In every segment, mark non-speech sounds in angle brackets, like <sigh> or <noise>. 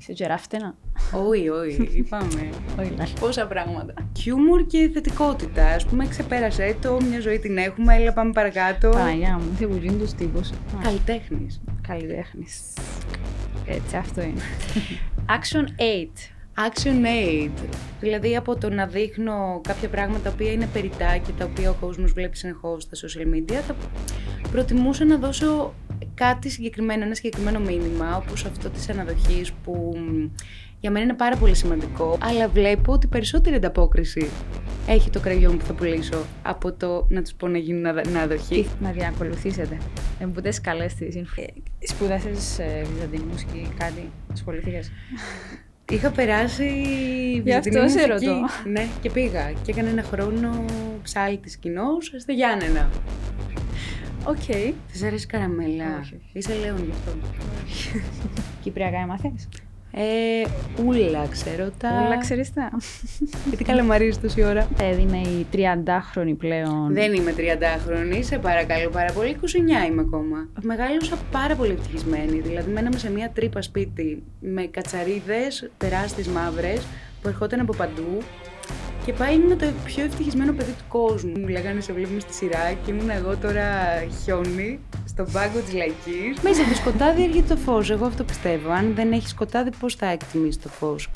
Είσαι τζεράφτενα. Όχι, όχι, είπαμε. <laughs> Όχι, λάθος. Πόσα πράγματα. Χιούμορ και θετικότητα. Α πούμε, ξεπέρασε το, μια ζωή την έχουμε, έλα πάμε παρακάτω. Παναγιά μου, είσαι βουζίν τους τύπους. Καλλιτέχνης. Καλλιτέχνης. Έτσι, αυτό είναι. Action 8. Action aid. Δηλαδή από το να δείχνω κάποια πράγματα τα οποία είναι περιτά και τα οποία ο κόσμος βλέπει συνεχώς στα social media, θα προτιμούσα να δώσω κάτι συγκεκριμένο, ένα συγκεκριμένο μήνυμα, όπως αυτό της αναδοχής που μ, για μένα είναι πάρα πολύ σημαντικό, αλλά βλέπω ότι περισσότερη ανταπόκριση έχει το κραγιόν που θα πουλήσω από το να τους πω να γίνουν αδα- αναδοχή. Τι να διακολουθήσετε. Εμπούτες καλές τις info. Σπούδασες ε, βυζαντινή μουσική, κάτι, ασχολήθηκες; <laughs> Είχα περάσει Γι' αυτό βυζαντινή σε μουσική. ρωτώ. Ναι, και πήγα. Και έκανα ένα χρόνο ψάλτη κοινός στο Γιάννενα. Οκ. Τη αρέσει καραμέλα; Όχι, όχι. Είσαι λέον γι' αυτό. <laughs> Κυπριακά έμαθες; Ε, ούλα, ξέρω τα. Όλα ξέρεις τα. <laughs> Γιατί καλαμαρίζεις τόση ώρα. Δηλαδή είναι η 30χρονη πλέον. Δεν είμαι 30χρονη, σε παρακαλώ πάρα πολύ. 29 είμαι ακόμα. Μεγάλωσα πάρα πολύ ευτυχισμένη. Δηλαδή, μέναμε σε μια τρύπα σπίτι με κατσαρίδες τεράστιες μαύρες που ερχόταν από παντού. Και πάλι ήμουν το πιο ευτυχισμένο παιδί του κόσμου. Μου λέγανε σε βλέπουμε στη σειρά και ήμουν εγώ τώρα χιόνι στον πάγκο της λαϊκής. Μέσα από το σκοτάδι έρχεται το φως. Εγώ αυτό πιστεύω. Αν δεν έχεις σκοτάδι, πώς θα εκτιμήσεις το φως;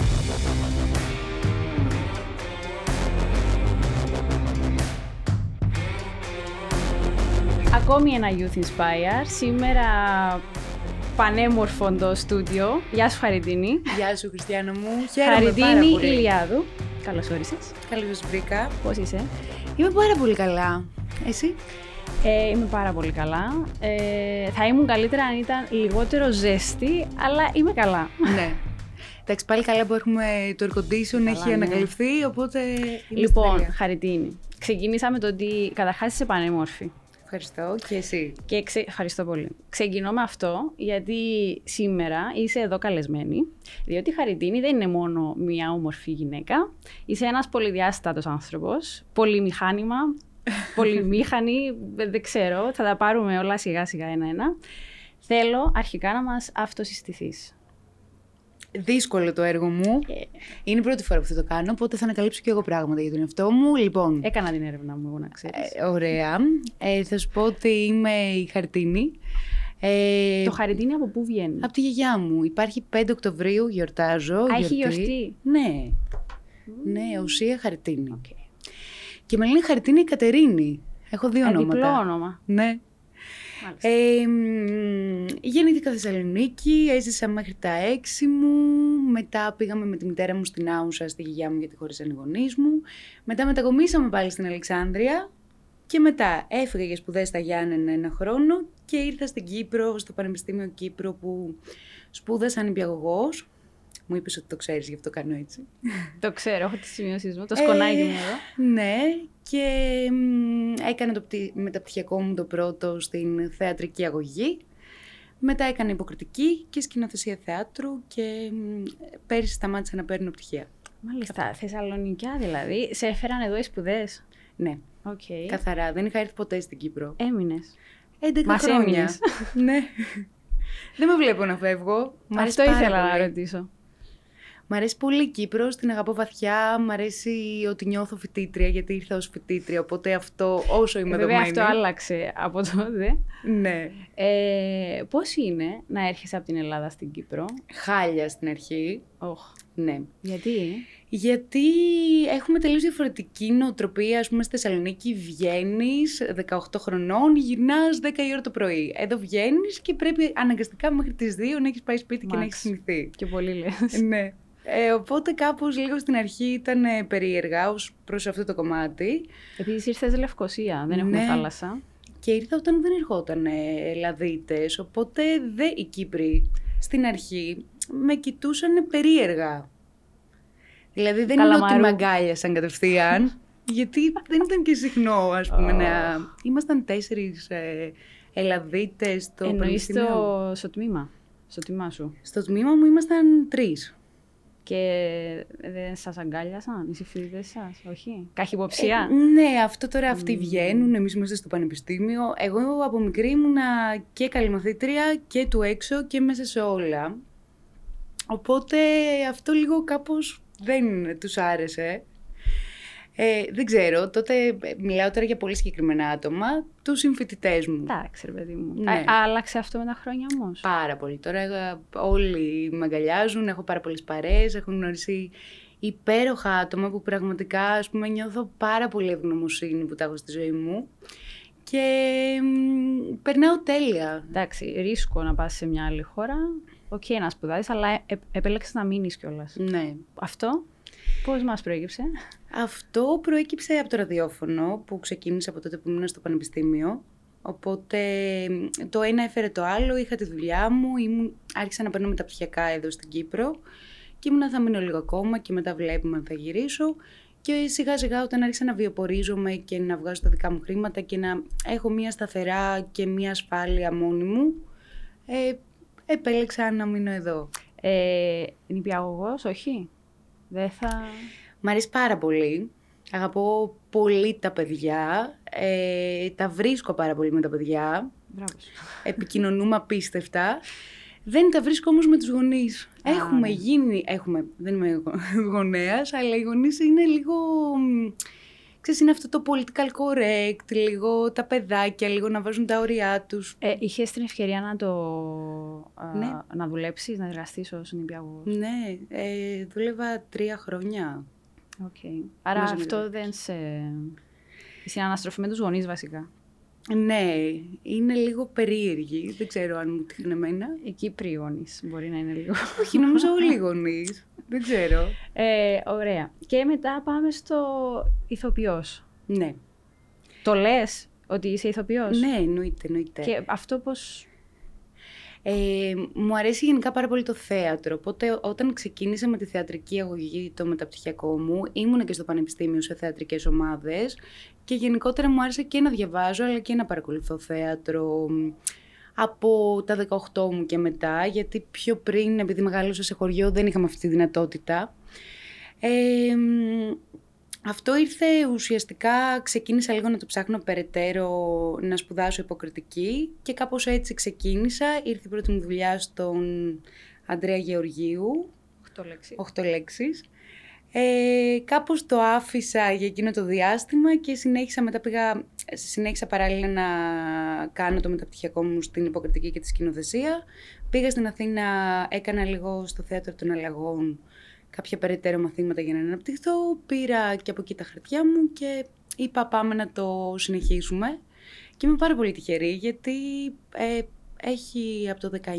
Ακόμη ένα Youth Inspire. Σήμερα πανέμορφο το στούντιο. Γεια σου Χαριτίνη. Γεια σου, Χριστιανό μου. Χαίρομαι πάρα Χαριτίνη πολύ. Ηλιάδου. Καλώς όρισες. Καλώς σας βρήκα. Πώς είσαι; Είμαι πάρα πολύ καλά. Εσύ; Ε, είμαι πάρα πολύ καλά. Ε, θα ήμουν καλύτερα αν ήταν λιγότερο ζέστη, αλλά είμαι καλά. ναι. Εντάξει, πάλι καλά που έχουμε το air condition, έχει ναι. ανακαλυφθεί, οπότε. είμαστε λοιπόν, τέλεια. Χαριτίνη. Ξεκινήσαμε το ότι καταρχάς είσαι πανέμορφη. Ευχαριστώ και εσύ. Και ξε... ευχαριστώ πολύ. Ξεκινώ με αυτό, γιατί σήμερα είσαι εδώ καλεσμένη, διότι η Χαριτίνη δεν είναι μόνο μια όμορφη γυναίκα, είσαι ένας πολυδιάστατος άνθρωπος, πολυμηχάνημα, <laughs> πολυμήχανη, δεν δεν ξέρω, θα τα πάρουμε όλα σιγά σιγά ένα-ένα. Θέλω αρχικά να μας αυτοσυστηθείς. Δύσκολο το έργο μου. Ε. Είναι η πρώτη φορά που θα το κάνω, οπότε θα ανακαλύψω και εγώ πράγματα για τον εαυτό μου. Λοιπόν, Έκανα την έρευνα μου, εγώ να ξέρεις. ε, ωραία. Ε, θα σου πω ότι είμαι η Χαρτίνη. Ε, το Χαριτίνη από πού βγαίνει; Από τη γιαγιά μου. Υπάρχει 5 Οκτωβρίου, γιορτάζω. Α, έχει γιορτή. Ναι. Ναι, ουσία Χαρτίνη. Και με λένε Χαρτίνη η Κατερίνη. Έχω δύο Ε, ονόματα. διπλό όνομα. Ναι. Μάλιστα. Ε, μ, γεννήθηκα Θεσσαλονίκη, έζησα μέχρι τα έξι μου, μετά πήγαμε με τη μητέρα μου στην Άουσα, στη γιαγιά μου γιατί χωρίς οι γονείς μου. Μετά μετακομίσαμε πάλι στην Αλεξάνδρεια και μετά έφυγα για σπουδές στα Γιάννενα ένα χρόνο και ήρθα στην Κύπρο, στο Πανεπιστήμιο Κύπρο που σπούδασα νηπιαγωγός. Μου είπες ότι το ξέρεις, γι' αυτό κάνω έτσι. Το ξέρω, έχω τις σημειώσεις μου, το σκονάκι μου εδώ. Ναι, και μ, έκανα το πτι- μεταπτυχιακό μου το πρώτο στην θεατρική αγωγή. Μετά έκανα υποκριτική και σκηνοθεσία θεάτρου και μ, πέρυσι σταμάτησα να παίρνω πτυχία. Μάλιστα, Θεσσαλονικιά δηλαδή. Σε έφεραν εδώ οι σπουδές; Ναι, Οκ. καθαρά. Δεν είχα έρθει ποτέ στην Κύπρο. Έμεινες. 11 Μας χρόνια. έμεινες. <laughs> ναι. Δεν με βλέπω να φεύγω. Μ' αρέσει Αυτό πάρα ήθελα να πολύ. ρωτήσω. Μ' αρέσει πολύ η Κύπρος, την αγαπώ βαθιά. Μ' αρέσει ότι νιώθω φοιτήτρια, γιατί ήρθα ως φοιτήτρια, οπότε αυτό όσο είμαι Ε, Βέβαια δεδομένη. αυτό άλλαξε από τότε. Ναι. Ε, πώς είναι να έρχεσαι από την Ελλάδα στην Κύπρο; Χάλια στην αρχή. Όχ. Ναι. Γιατί; Γιατί έχουμε τελείως διαφορετική νοοτροπία. Ας πούμε, στη Θεσσαλονίκη βγαίνεις 18 χρονών, γυρνάς 10 η ώρα το πρωί. Εδώ βγαίνεις και πρέπει αναγκαστικά μέχρι τις 2 να έχεις πάει σπίτι και να έχεις Μάξ. θυμηθεί. Και πολύ λες. ναι. Ε, οπότε κάπως λίγο στην αρχή ήταν ε, περίεργα ως προς αυτό το κομμάτι. Επίσης ήρθες Λευκοσία, δεν έχουμε Ναι. θάλασσα. Και ήρθα όταν δεν ερχόταν ε, Ελλαδίτες, οπότε δε οι Κύπροι στην αρχή με κοιτούσαν περίεργα. Δηλαδή δεν είναι ότι Καλαμαρού. με αγκάλιασαν κατευθείαν, <laughs> γιατί δεν ήταν και συχνό, ας πούμε, να... Ήμασταν τέσσερις ε, Ελλαδίτες στο Εννοείς πανεπιστήμιο. στο, στο τμήμα. Στο τμήμα σου. Στο τμήμα μου ήμασταν τρεις. Και δεν σας αγκάλιασαν οι συμφιλητές σας, όχι; Καχυποψία. Ε, ναι, αυτό τώρα αυτοί βγαίνουν, εμείς είμαστε στο πανεπιστήμιο. Εγώ από μικρή ήμουνα και καλή μαθήτρια και του έξω και μέσα σε όλα. Οπότε αυτό λίγο κάπως δεν τους άρεσε. Ε, δεν ξέρω, τότε ε, μιλάω τώρα για πολύ συγκεκριμένα άτομα, τους συμφοιτητές μου. Εντάξει, ρε παιδί μου. Ναι. Ε, άλλαξε αυτό με τα χρόνια όμως. Πάρα πολύ. Τώρα ε, όλοι με αγκαλιάζουν, έχω πάρα πολλές παρέες, έχω γνωρίσει υπέροχα άτομα που πραγματικά ας πούμε, νιώθω πάρα πολύ ευγνωμοσύνη που τα έχω στη ζωή μου και μ, περνάω τέλεια. Εντάξει, ρίσκο να πας σε μια άλλη χώρα. Οκ, να σπουδάσεις, αλλά ε, επέλεξες να μείνεις κιόλας. Ναι. Αυτό πώς μας προέκυψε; Αυτό προέκυψε από το ραδιόφωνο που ξεκίνησε από τότε που ήμουν στο πανεπιστήμιο. Οπότε μ, το ένα έφερε το άλλο, είχα τη δουλειά μου, ήμουν, άρχισα να παίρνω μεταπτυχιακά εδώ στην Κύπρο και ήμουνα θα μείνω λίγο ακόμα και μετά βλέπουμε αν θα γυρίσω. Και σιγά σιγά όταν άρχισα να βιοπορίζομαι και να βγάζω τα δικά μου χρήματα και να έχω μια σταθερά και μια ασφάλεια μόνη μου, ε, επέλεξα να μείνω εδώ. Ε, νηπιαγωγός, όχι; Δεν θα... Μ' αρέσει πάρα πολύ. Αγαπώ πολύ τα παιδιά. Ε, τα βρίσκω πάρα πολύ με τα παιδιά. Μπράβο σου. Επικοινωνούμε απίστευτα. Δεν τα βρίσκω όμως με τους γονείς. Α, έχουμε ναι. γίνει, έχουμε, δεν είμαι γο- <laughs> γονέας, αλλά οι γονείς είναι λίγο, μ, ξέρεις, είναι αυτό το political correct, λίγο τα παιδάκια, λίγο να βάζουν τα όρια τους. Ε, είχες την ευκαιρία να το... α, Ναι. Να δουλέψεις, να εργαστείς ως νηπιαγωγός. Ναι, ε, δούλευα τρία χρόνια. Οκ. Άρα Μαζί με αυτό το- δεν σε... Η συναναστροφή με τους γονείς βασικά. Ναι, είναι λίγο περίεργη, δεν ξέρω αν μου τύχουν εμένα. Οι Κύπριοι γονείς μπορεί να είναι λίγο. Όχι, νομίζω όλοι οι γονείς, δεν ξέρω. Ε, ωραία. Και μετά πάμε στο ηθοποιός. Ναι, Το λες ότι είσαι ηθοποιός; ναι, εννοείται, εννοείται. Και αυτό πώς... Ε, μου αρέσει γενικά πάρα πολύ το θέατρο. Οπότε όταν ξεκίνησα με τη θεατρική αγωγή το μεταπτυχιακό μου, ήμουν και στο πανεπιστήμιο σε θεατρικές ομάδες και γενικότερα μου άρεσε και να διαβάζω αλλά και να παρακολουθώ θέατρο μ, από τα 18 μου και μετά, γιατί πιο πριν, επειδή μεγάλωσα σε χωριό, δεν είχαμε αυτή τη δυνατότητα. Ε, μ, αυτό ήρθε ουσιαστικά, ξεκίνησα λίγο να το ψάχνω περαιτέρω, να σπουδάσω υποκριτική και κάπως έτσι ξεκίνησα. Ήρθε η πρώτη μου δουλειά στον Αντρέα Γεωργίου, 8 λέξεις. 8 λέξεις. Ε, κάπως το άφησα για εκείνο το διάστημα και συνέχισα μετά πήγα, συνέχισα παράλληλα να κάνω το μεταπτυχιακό μου στην υποκριτική και τη σκηνοθεσία. Πήγα στην Αθήνα, έκανα λίγο στο θέατρο των αλλαγών κάποια περαιτέρω μαθήματα για να αναπτυχθώ. Πήρα και από εκεί τα χαρτιά μου και είπα πάμε να το συνεχίσουμε. Και είμαι πάρα πολύ τυχερή γιατί ε, έχει από το 19,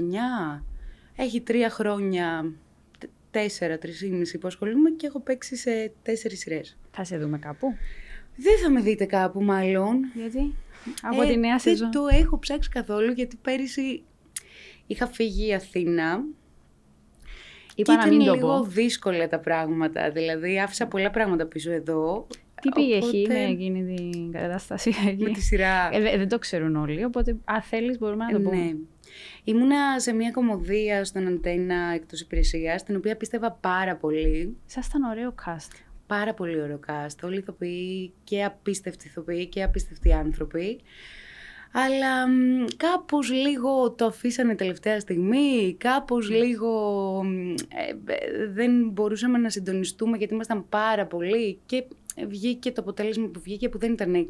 έχει τρία χρόνια, τε- τέσσερα, τρισήμιση που ασχολούμαι και έχω παίξει σε τέσσερις σειρές. Θα σε δούμε κάπου. Δεν θα με δείτε κάπου μάλλον. Γιατί; Από Ε, τη νέα σεζόν. Δεν το έχω ψάξει καθόλου γιατί πέρυσι είχα φύγει η Αθήνα Είπα και να ήταν μην το λίγο πω. δύσκολα τα πράγματα. Δηλαδή άφησα πολλά πράγματα πίσω εδώ. Τι πήγε εκεί Οπότε, με εκείνη την κατάσταση εκεί; με τη σειρά. Ε, δε- δεν το ξέρουν όλοι, οπότε αν θέλεις μπορούμε να το πούμε. Ναι. Ήμουνα σε μια κομμωδία στον Αντένα εκτός υπηρεσίας, την οποία πίστευα πάρα πολύ. Σας ήταν ωραίο cast. Πάρα πολύ ωραίο cast. Όλοι ηθοποιοί και απίστευτοι ηθοποιοί και απίστευτοι άνθρωποι. Αλλά μ, κάπως λίγο το αφήσανε τελευταία στιγμή, κάπως λίγο μ, ε, ε, δεν μπορούσαμε να συντονιστούμε γιατί ήμασταν πάρα πολλοί και βγήκε το αποτέλεσμα που βγήκε που δεν ήταν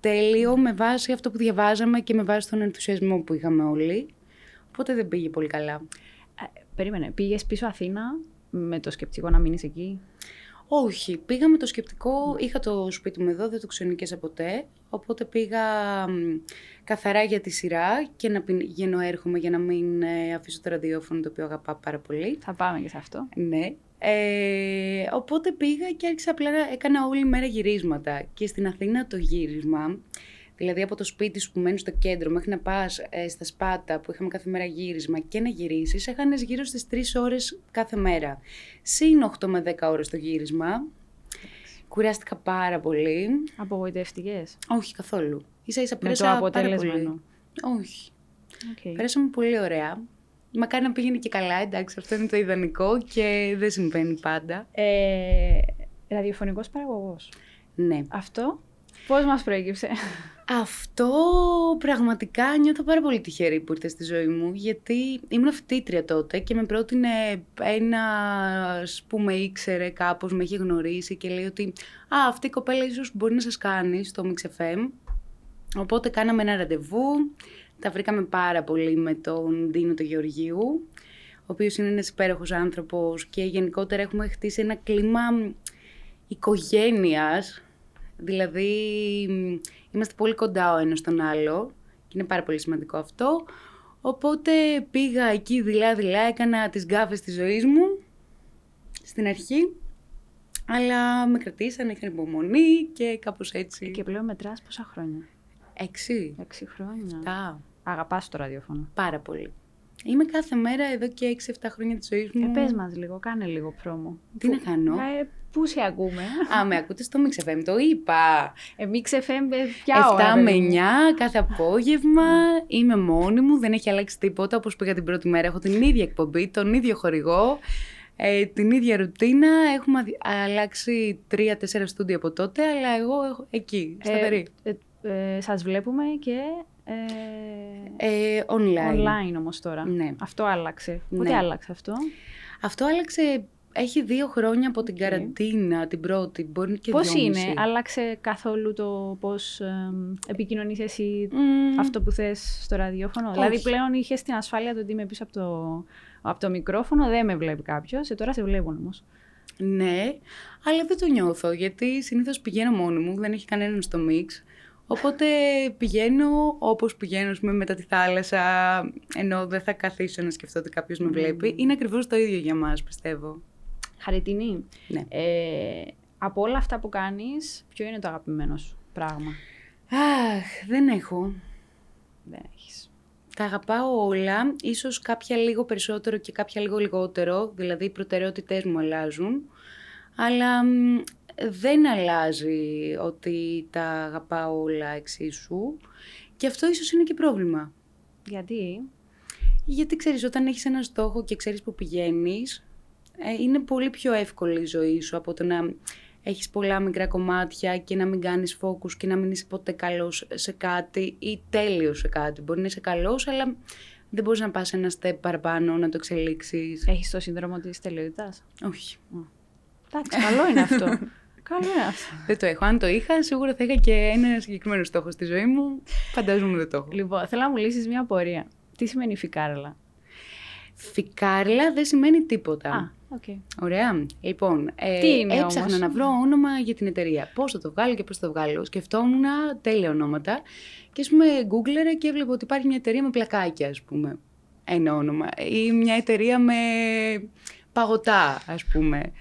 τέλειο με βάση αυτό που διαβάζαμε και με βάση τον ενθουσιασμό που είχαμε όλοι. Οπότε δεν πήγε πολύ καλά. Ε, περίμενε, πήγες πίσω Αθήνα με το σκεπτικό να μείνεις εκεί; Όχι, πήγα με το σκεπτικό, είχα το σπίτι μου εδώ, δεν το ξενίκιασα ποτέ, οπότε πήγα μ, καθαρά για τη σειρά και να πηγαίνω έρχομαι για να μην ε, αφήσω το ραδιόφωνο το οποίο αγαπάω πάρα πολύ. Θα πάμε και σε αυτό. Ναι. Ε, οπότε πήγα και άρχισα απλά να έκανα όλη μέρα γυρίσματα. Και στην Αθήνα το γύρισμα, δηλαδή από το σπίτι σου που μένεις στο κέντρο μέχρι να πας ε, στα Σπάτα που είχαμε κάθε μέρα γύρισμα και να γυρίσεις, έχανες γύρω στις 3 ώρες κάθε μέρα. Συν 8 με 10 ώρες το γύρισμα. Κουράστηκα πάρα πολύ. Απογοητευτικές. Όχι καθόλου. Ίσα ίσα Με πέρασα το πάρα αποτέλεσμα πολύ. εννοώ. Όχι. Οκ. Πέρασαμε πολύ ωραία. Μακάρι να πήγαινε και καλά, εντάξει, αυτό είναι το ιδανικό και δεν συμβαίνει πάντα. Ε, ραδιοφωνικός παραγωγός. Ναι. Αυτό Πώς μας προέκυψε; Αυτό πραγματικά νιώθω πάρα πολύ τυχερή που ήρθε στη ζωή μου, γιατί ήμουν φοιτήτρια τότε και με πρότεινε ένα που με ήξερε κάπως, με είχε γνωρίσει και λέει ότι «Α, αυτή η κοπέλα ίσως μπορεί να σας κάνει στο Mix FM». Οπότε κάναμε ένα ραντεβού, τα βρήκαμε πάρα πολύ με τον Δίνο του Γεωργίου, ο οποίος είναι ένας υπέροχος άνθρωπος και γενικότερα έχουμε χτίσει ένα κλίμα οικογένειας, δηλαδή είμαστε πολύ κοντά ο ένας στον άλλο και είναι πάρα πολύ σημαντικό αυτό. Οπότε πήγα εκεί δειλά-δειλά, έκανα τις γκάφες της ζωής μου στην αρχή, αλλά με κρατήσαν, είχαν υπομονή και κάπως έτσι. Και πλέον μετράς πόσα χρόνια; Έξι. Έξι χρόνια. Τα. Αγαπάς το ραδιόφωνο. Πάρα πολύ. Είμαι κάθε μέρα εδώ και 6-7 χρόνια της ζωής μου. Ε, πες μας λίγο, κάνε λίγο πρόμο. Τι να κάνω; Ε, πού σε ακούμε; Α, με ακούτε στο Mix FM, το είπα. Ε, Mix FM, ε, ποια ώρα. 7 με παιδί μου; 9 κάθε απόγευμα. Είμαι μόνη μου, δεν έχει αλλάξει τίποτα. Όπως πήγα την πρώτη μέρα, έχω την ίδια εκπομπή, τον ίδιο χορηγό, ε, την ίδια ρουτίνα. Έχουμε αδι- αλλάξει 3-4 στούντιο από τότε, αλλά εγώ έχω εκεί, σταθερή. Ε, ε, ε, σας βλέπουμε και ε, Ε, online. online όμως τώρα. Ναι. Αυτό άλλαξε. Ναι. Πότε άλλαξε αυτό; Αυτό άλλαξε, έχει δύο χρόνια από την Οκ. καραντίνα, την πρώτη, μπορεί και Πώς δυόμιση. είναι, άλλαξε καθόλου το πώς ε, επικοινωνείς εσύ Μμμ. αυτό που θες στο ραδιόφωνο; Όχι. Δηλαδή πλέον είχες την ασφάλεια του ότι είμαι πίσω από το, από το μικρόφωνο, δεν με βλέπει κάποιος. Ε, τώρα σε βλέπουν όμως. Ναι, αλλά δεν το νιώθω γιατί συνήθως πηγαίνω μόνη μου, δεν έχει κανέναν στο mix. Οπότε πηγαίνω όπως πηγαίνω ας πούμε, μετά τη θάλασσα, ενώ δεν θα καθίσω να σκεφτώ ότι κάποιος με βλέπει. Είναι ακριβώς το ίδιο για μας, πιστεύω. Χαριτινή. Ναι. Ε, από όλα αυτά που κάνεις, ποιο είναι το αγαπημένο σου πράγμα; Αχ, δεν έχω. Δεν έχεις. Τα αγαπάω όλα, ίσως κάποια λίγο περισσότερο και κάποια λίγο λιγότερο, δηλαδή οι προτεραιότητές μου αλλάζουν, αλλά μ, δεν αλλάζει ότι τα αγαπάω όλα εξίσου και αυτό ίσως είναι και πρόβλημα. Γιατί; Γιατί ξέρεις, όταν έχεις ένα στόχο και ξέρεις που πηγαίνεις, ε, είναι πολύ πιο εύκολη η ζωή σου από το να έχεις πολλά μικρά κομμάτια και να μην κάνεις focus και να μην είσαι ποτέ καλός σε κάτι ή τέλειος σε κάτι. Μπορεί να είσαι καλός, αλλά δεν μπορείς να πας ένα step παραπάνω, να το εξελίξεις. Έχεις το σύνδρομο της τελειότητας; Όχι, Εντάξει, καλό είναι αυτό. <laughs> καλό είναι αυτό. δεν το έχω. Αν το είχα, σίγουρα θα είχα και ένα συγκεκριμένο στόχο στη ζωή μου. Φαντάζομαι δεν το έχω. Λοιπόν, θέλω να μου λύσεις μια απορία. Τι σημαίνει φικάρελα; Φικάρλα δεν σημαίνει τίποτα. Α, οκ. Ωραία. Λοιπόν, ε, Τι είναι έψαχνα όμως; να βρω όνομα για την εταιρεία. Πώς θα το βγάλω και πώς θα το βγάλω. Σκεφτόμουν τέλεια ονόματα και ας πούμε γκούγκλαρα και έβλεπα ότι υπάρχει μια εταιρεία με πλακάκια, ας πούμε. Ένα όνομα. Ή μια εταιρεία με παγωτά, ας πούμε.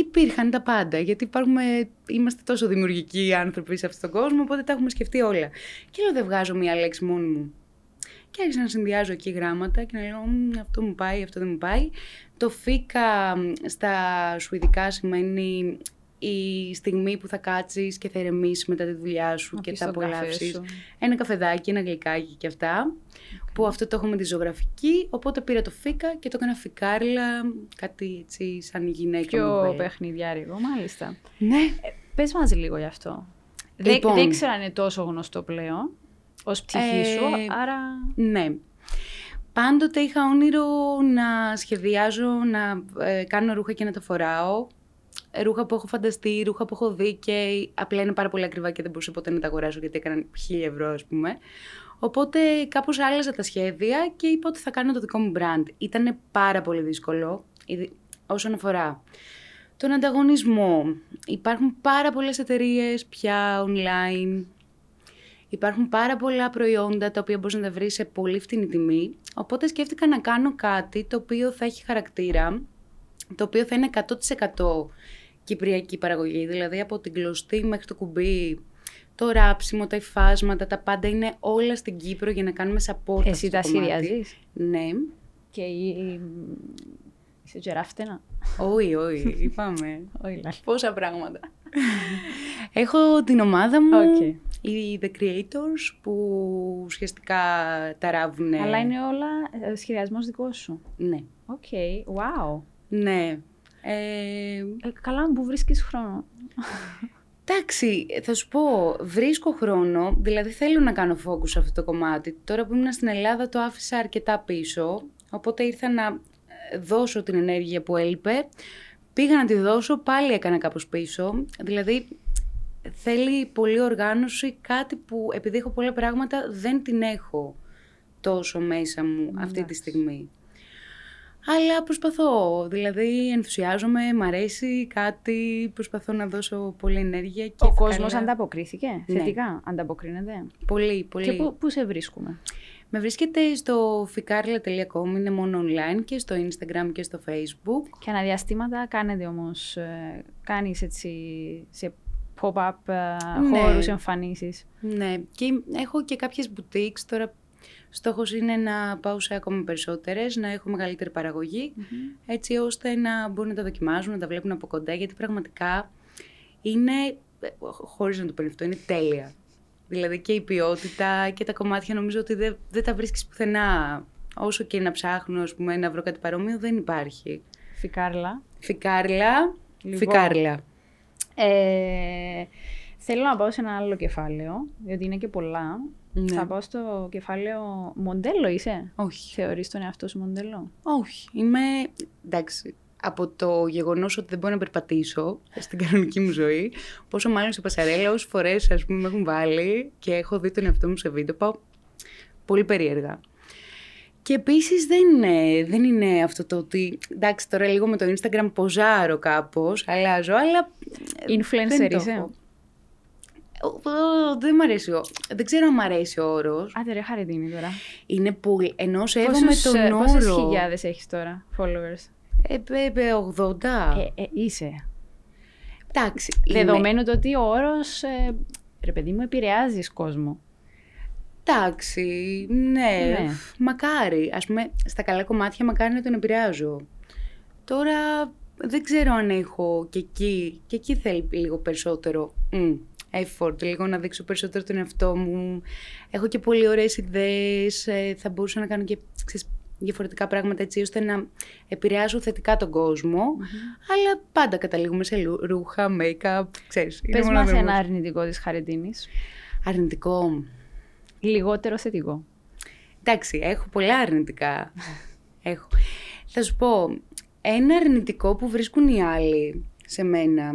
Υπήρχαν τα πάντα, γιατί υπάρχουμε, είμαστε τόσο δημιουργικοί άνθρωποι σε αυτόν τον κόσμο, οπότε τα έχουμε σκεφτεί όλα. Και λέω, δεν βγάζω μία λέξη μόνη μου. Και άρχισα να συνδυάζω εκεί γράμματα και να λέω «Μμ, αυτό μου πάει, αυτό δεν μου πάει. Το φίκα μ, στα σουηδικά σημαίνει η στιγμή που θα κάτσεις και θα ηρεμήσεις μετά τη δουλειά σου Να και πεις θα τον καφέ απολαύσεις. σου. Ένα καφεδάκι, ένα γλυκάκι και αυτά. Που αυτό το έχω με τη ζωγραφική, οπότε πήρα το φίκα και το έκανα φικάρλα, κάτι έτσι σαν γυναίκα Πιο μου. παιχνιδιάρικο, μάλιστα. Ναι, Πες μας λίγο γι' αυτό. Δεν- Λοιπόν. Δεν ξέρω αν είναι τόσο γνωστό πλέον ως ψυχή Ε, σου, άρα... Ναι. Πάντοτε είχα όνειρο να σχεδιάζω, να ε, κάνω ρούχα και να τα φοράω. Ε, Ρούχα που έχω φανταστεί, ρούχα που έχω δει και απλά είναι πάρα πολύ ακριβά και δεν μπορούσα ποτέ να τα αγοράσω γιατί έκαναν χίλια ευρώ ας πούμε. Οπότε κάπως άλλαζα τα σχέδια και είπα ότι θα κάνω το δικό μου brand. Ήταν πάρα πολύ δύσκολο ειδι- όσον αφορά τον ανταγωνισμό. Υπάρχουν πάρα πολλές εταιρείες πια online Υπάρχουν πάρα πολλά προϊόντα τα οποία μπορείς να τα βρεις σε πολύ φτηνή τιμή. Οπότε σκέφτηκα να κάνω κάτι το οποίο θα έχει χαρακτήρα, το οποίο θα είναι 100% κυπριακή παραγωγή. Δηλαδή από την κλωστή μέχρι το κουμπί, το ράψιμο, τα υφάσματα, τα πάντα είναι όλα στην Κύπρο για να κάνουμε support Εσύ αυτό τα το κομμάτι. σχεδιάζεις; Ναι. και η... η- Είσαι και ράφταινα; Όχι, όχι, είπαμε. <laughs> Όχι, λάθος. Πόσα πράγματα. <laughs> Έχω την ομάδα μου, Οκ. οι The Creators, που ουσιαστικά τα ράβουνε. Αλλά είναι όλα ε, σχεδιασμός δικός σου. Ναι. OK, wow. Ναι. Ε, Ε, καλά, που βρίσκεις χρόνο. Εντάξει, θα σου πω, βρίσκω χρόνο, δηλαδή θέλω να κάνω focus σε αυτό το κομμάτι. Τώρα που ήμουν στην Ελλάδα το άφησα αρκετά πίσω, οπότε ήρθα να ε, δώσω την ενέργεια που έλειπε. Πήγα να τη δώσω, πάλι έκανα κάπως πίσω. Δηλαδή θέλει πολύ οργάνωση, κάτι που επειδή έχω πολλά πράγματα δεν την έχω τόσο μέσα μου αυτή τη στιγμή. Αλλά προσπαθώ, δηλαδή ενθουσιάζομαι, μ' αρέσει κάτι, προσπαθώ να δώσω πολλή ενέργεια. Και Ο κόσμος ανταποκρίθηκε, ναι. θετικά, ανταποκρίνεται; Πολύ, πολύ. Και πού, πού σε βρίσκουμε; Με βρίσκεται στο ficarla.com, είναι μόνο online και στο Instagram και στο Facebook. Και αναδιαστήματα κάνετε όμως, ε, κάνεις έτσι σε pop-up ε, ναι. χώρους, εμφανίσεις. Ναι, και έχω και κάποιες boutiques τώρα Στόχος είναι να πάω σε ακόμα περισσότερες, να έχω μεγαλύτερη έτσι ώστε να μπορούν να τα δοκιμάζουν, να τα βλέπουν από κοντά, γιατί πραγματικά είναι, χωρίς να το πω αυτό, είναι τέλεια. Δηλαδή και η ποιότητα και τα κομμάτια νομίζω ότι δεν, δεν τα βρίσκεις πουθενά. Όσο και να ψάχνω, ας πούμε, να βρω κάτι παρόμοιο, δεν υπάρχει. Φικάρλα. Φικάρλα. Λοιπόν, Φικάρλα. Ε, θέλω να πάω σε ένα άλλο κεφάλαιο, διότι είναι και πολλά. Ναι. Θα πάω στο κεφάλαιο μοντέλο είσαι; Όχι. Θεωρείς τον εαυτό σου μοντέλο; Όχι. Είμαι, εντάξει, από το γεγονός ότι δεν μπορώ να περπατήσω στην κανονική μου ζωή, πόσο μάλλον σε πασαρέλα, όσες φορές ας πούμε με έχουν βάλει και έχω δει τον εαυτό μου σε βίντεο, πάω πολύ περίεργα. Και επίσης δεν είναι, δεν είναι αυτό το ότι. Εντάξει, τώρα λίγο με το Instagram ποζάρω κάπως, αλλάζω, αλλά. Influencer είσαι. Δεν μου αρέσει. Δεν ξέρω αν μου αρέσει ο όρος. Άντε, ρε, χαριτίνη τώρα. Είναι πολύ. Ενώ σέβομαι τον ε, όρο. Πόσε χιλιάδες έχεις τώρα, followers; Ε, ε, 80. Ε, ε, είσαι. Εντάξει. Δεδομένου το ότι ο όρος. Ε, ρε, παιδί μου, επηρεάζεις κόσμο. Εντάξει, ναι, ναι, μακάρι. Ας πούμε, στα καλά κομμάτια μακάρι να τον επηρεάζω. Τώρα δεν ξέρω αν έχω και εκεί, και εκεί θέλει λίγο περισσότερο effort, λίγο να δείξω περισσότερο τον εαυτό μου. Έχω και πολύ ωραίες ιδέες, ε, θα μπορούσα να κάνω και ξέρεις, διαφορετικά πράγματα έτσι ώστε να επηρεάσω θετικά τον κόσμο, αλλά πάντα καταλήγουμε σε ρούχα, make-up, ξέρεις. Πες μας ένα αρνητικό της χαριτίνης. Αρνητικό. Λιγότερο θετικό. Εντάξει, έχω πολλά αρνητικά. <laughs> έχω. Θα σου πω, ένα αρνητικό που βρίσκουν οι άλλοι σε μένα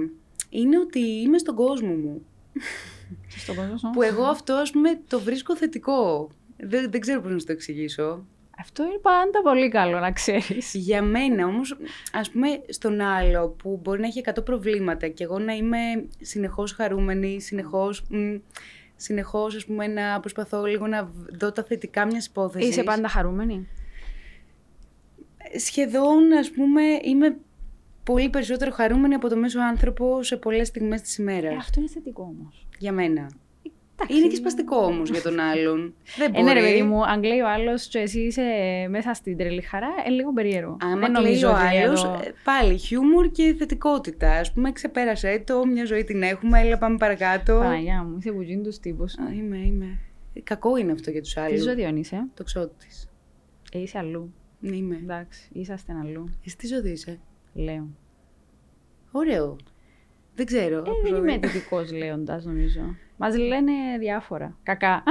είναι ότι είμαι στον κόσμο μου. Στον κόσμο Που εγώ αυτό, ας πούμε, το βρίσκω θετικό. Δεν, δεν ξέρω πώς να σου το εξηγήσω. Αυτό είναι πάντα πολύ καλό να ξέρεις. Για μένα όμως, ας πούμε, στον άλλο που μπορεί να έχει 100 προβλήματα και εγώ να είμαι συνεχώς χαρούμενη, συνεχώς... Μ, συνεχώς, ας πούμε, να προσπαθώ λίγο να δω τα θετικά μιας υπόθεσης. Είσαι πάντα χαρούμενη; Σχεδόν, ας πούμε, είμαι πολύ περισσότερο χαρούμενη από το μέσο άνθρωπο σε πολλές στιγμές της ημέρας. Ε, αυτό είναι θετικό όμως. Για μένα. Εντάξει, είναι και σπαστικό όμως για τον άλλον. Δεν μπορεί. Ε, ναι, ρε παιδί μου, αν κλαίει ο άλλος και εσύ είσαι μέσα στην τρελή χαρά, είναι λίγο περίεργο. Αν Δεν νομίζω ο άλλος, ε, πάλι χιούμορ και θετικότητα. Α πούμε, ξεπέρασε το, μια ζωή την έχουμε, έλα πάμε παρακάτω. Παναγιά μου, είσαι βουτζίν τους τύπους. Είμαι, είμαι. Ε, κακό είναι αυτό για τους άλλους. Τι ζώδιο είσαι. Το ξώτη. Ε, είσαι αλλού. Ναι, είμαι. Εντάξει, είσαστε αλλού. Εσύ τι ζώδιο είσαι. Λέω. Ωραίο. Δεν ξέρω. Ε, δεν είμαι τυπικό λέοντας, νομίζω. Μας λένε διάφορα. Κακά.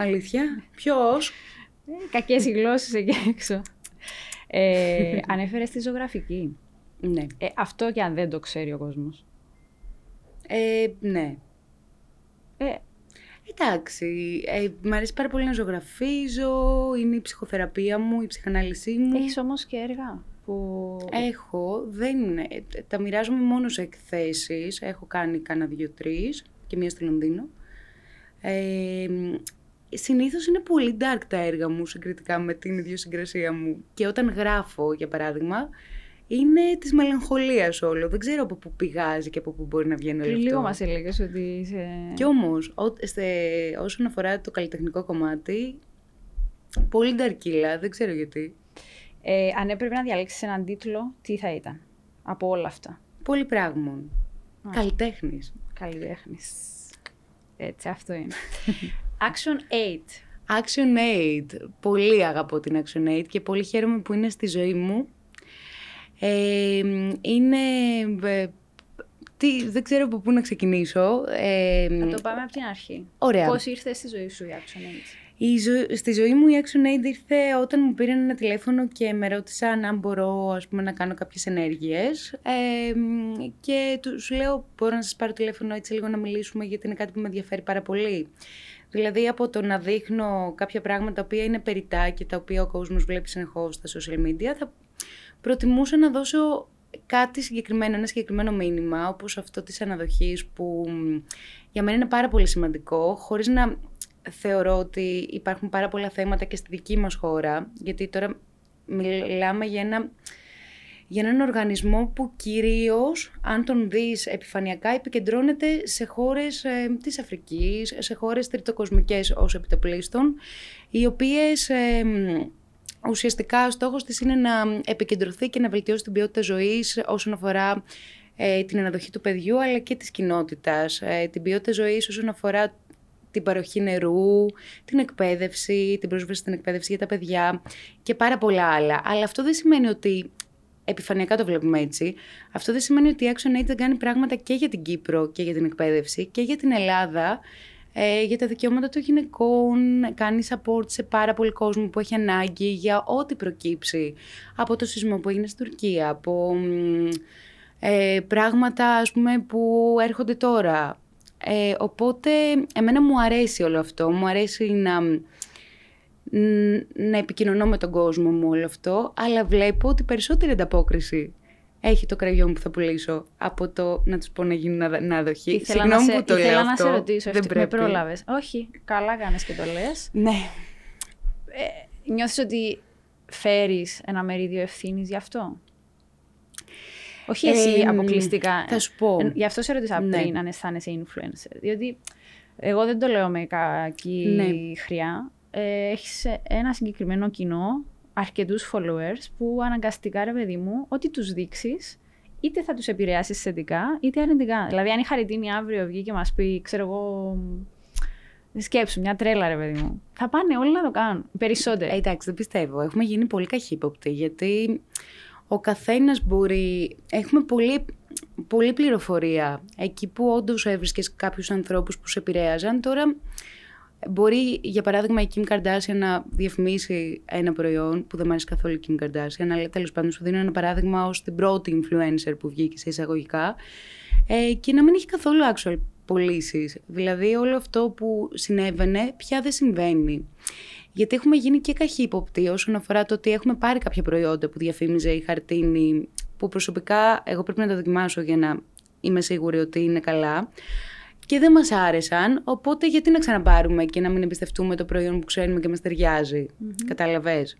Αλήθεια; Ποιος; Ε, Κακές οι γλώσσες εκεί έξω. Ε, <laughs> ανέφερες τη ζωγραφική. Ναι. Ε, αυτό και αν δεν το ξέρει ο κόσμος. Ε, ναι. Ε, Εντάξει, ε, μ' αρέσει πάρα πολύ να ζωγραφίζω, είναι η ψυχοθεραπεία μου, η ψυχανάλυση μου. Έχεις όμως και έργα που... Έχω, δεν είναι. Τα μοιράζομαι μόνο σε εκθέσεις. Έχω κάνει κάνα δύο-τρεις και μία στο Λονδίνο. Ε, συνήθως είναι πολύ dark τα έργα μου συγκριτικά με την ιδιοσυγκρασία μου. Και όταν γράφω, για παράδειγμα, είναι της μελαγχολίας όλο. Δεν ξέρω από πού πηγάζει και από πού μπορεί να βγαίνει όλο αυτό. Λίγο μας έλεγες ότι είσαι. Κι όμως, όσον αφορά το καλλιτεχνικό κομμάτι, πολύ νταρκύλα, δεν ξέρω γιατί. Ε, αν έπρεπε να διαλέξεις έναν τίτλο, τι θα ήταν από όλα αυτά; Πολύ πράγμα. Καλλιτέχνης. Καλλιτέχνης. Έτσι, αυτό είναι. <laughs> Action 8. Action 8. Πολύ αγαπώ την Action 8 και πολύ χαίρομαι που είναι στη ζωή μου. Ε, είναι... Ε, τι, δεν ξέρω από πού να ξεκινήσω. Ε, να το πάμε από την αρχή. Ωραία. Πώς ήρθες στη ζωή σου η ActionAid. Η ζω... Στη ζωή μου η ActionAid ήρθε όταν μου πήραν ένα τηλέφωνο και με ρώτησαν αν μπορώ ας πούμε, να κάνω κάποιες ενέργειες. Ε, και τους λέω μπορώ να σας πάρω τηλέφωνο έτσι λίγο να μιλήσουμε γιατί είναι κάτι που με ενδιαφέρει πάρα πολύ. Δηλαδή από το να δείχνω κάποια πράγματα τα οποία είναι περιτά και τα οποία ο κόσμος βλέπει συνεχώς στα social media θα προτιμούσα να δώσω κάτι συγκεκριμένο, ένα συγκεκριμένο μήνυμα, όπως αυτό της αναδοχής που για μένα είναι πάρα πολύ σημαντικό, χωρίς να θεωρώ ότι υπάρχουν πάρα πολλά θέματα και στη δική μας χώρα, γιατί τώρα μιλάμε για, ένα, για έναν οργανισμό που κυρίως, αν τον δεις επιφανειακά, επικεντρώνεται σε χώρες ε, της Αφρικής, σε χώρες τριτοκοσμικές ως επιτοπλίστων, οι οποίες... Ε, ουσιαστικά ο στόχος της είναι να επικεντρωθεί και να βελτιώσει την ποιότητα ζωής όσον αφορά ε, την αναδοχή του παιδιού αλλά και της κοινότητας. Ε, την ποιότητα ζωής όσον αφορά την παροχή νερού, την εκπαίδευση, την πρόσβαση στην εκπαίδευση για τα παιδιά και πάρα πολλά άλλα. Αλλά αυτό δεν σημαίνει ότι επιφανειακά το βλέπουμε έτσι. Αυτό δεν σημαίνει ότι η Action δεν κάνει πράγματα και για την Κύπρο και για την εκπαίδευση και για την Ελλάδα ε, για τα δικαιώματα των γυναικών, κάνει support σε πάρα πολύ κόσμο που έχει ανάγκη για ό,τι προκύψει από το σεισμό που έγινε στην Τουρκία, από ε, πράγματα ας πούμε που έρχονται τώρα. Ε, οπότε εμένα μου αρέσει όλο αυτό, μου αρέσει να, να επικοινωνώ με τον κόσμο μου όλο αυτό, αλλά βλέπω ότι περισσότερη ανταπόκριση έχει το κραγιόν που θα πουλήσω από το να τους πω να γίνουν να δοχή. Συγγνώμη που το λέω αυτό. να σε ρωτήσω, δεν πρέπει. με πρόλαβες. Όχι, καλά κάνεις και το λες. Ναι. Ε, νιώθεις ότι φέρεις ένα μερίδιο ευθύνης γι' αυτό; Όχι εσύ ε, αποκλειστικά. Θα σου πω. Ε, γι' αυτό σε ρωτήσα ναι. πριν αν αισθάνεσαι influencer. Διότι εγώ δεν το λέω με κακή ναι. χρειά. Ε, έχεις ένα συγκεκριμένο κοινό αρκετούς followers που αναγκαστικά, ρε παιδί μου, ότι τους δείξεις, είτε θα τους επηρεάσεις θετικά, είτε αρνητικά. Δηλαδή, αν η Χαριτίνη αύριο βγει και μας πει, ξέρω εγώ, Σκέψου, μια τρέλα, ρε παιδί μου. Θα πάνε όλοι να το κάνουν. Περισσότερο. Ε, εντάξει, δεν πιστεύω. Έχουμε γίνει πολύ καχύποπτοι. Γιατί ο καθένας μπορεί. Έχουμε πολύ, πολύ πληροφορία. Εκεί που όντως έβρισκες κάποιους ανθρώπους που σε επηρέαζαν, τώρα Μπορεί, για παράδειγμα, η Kim Kardashian να διαφημίσει ένα προϊόν που δεν μου αρέσει καθόλου η Kim Kardashian, αλλά τέλος πάντων σου δίνω ένα παράδειγμα ως την πρώτη influencer που βγήκε σε εισαγωγικά ε, και να μην έχει καθόλου actual πωλήσεις. Δηλαδή, όλο αυτό που συνέβαινε πια δεν συμβαίνει. Γιατί έχουμε γίνει και καχύποπτοι όσον αφορά το ότι έχουμε πάρει κάποια προϊόντα που διαφήμιζε η Χαρτίνη, που προσωπικά εγώ πρέπει να τα δοκιμάσω για να είμαι σίγουρη ότι είναι καλά και δεν μας άρεσαν, οπότε γιατί να ξαναπάρουμε και να μην εμπιστευτούμε το προϊόν που ξέρουμε και μας ταιριάζει. Mm-hmm. Καταλαβες;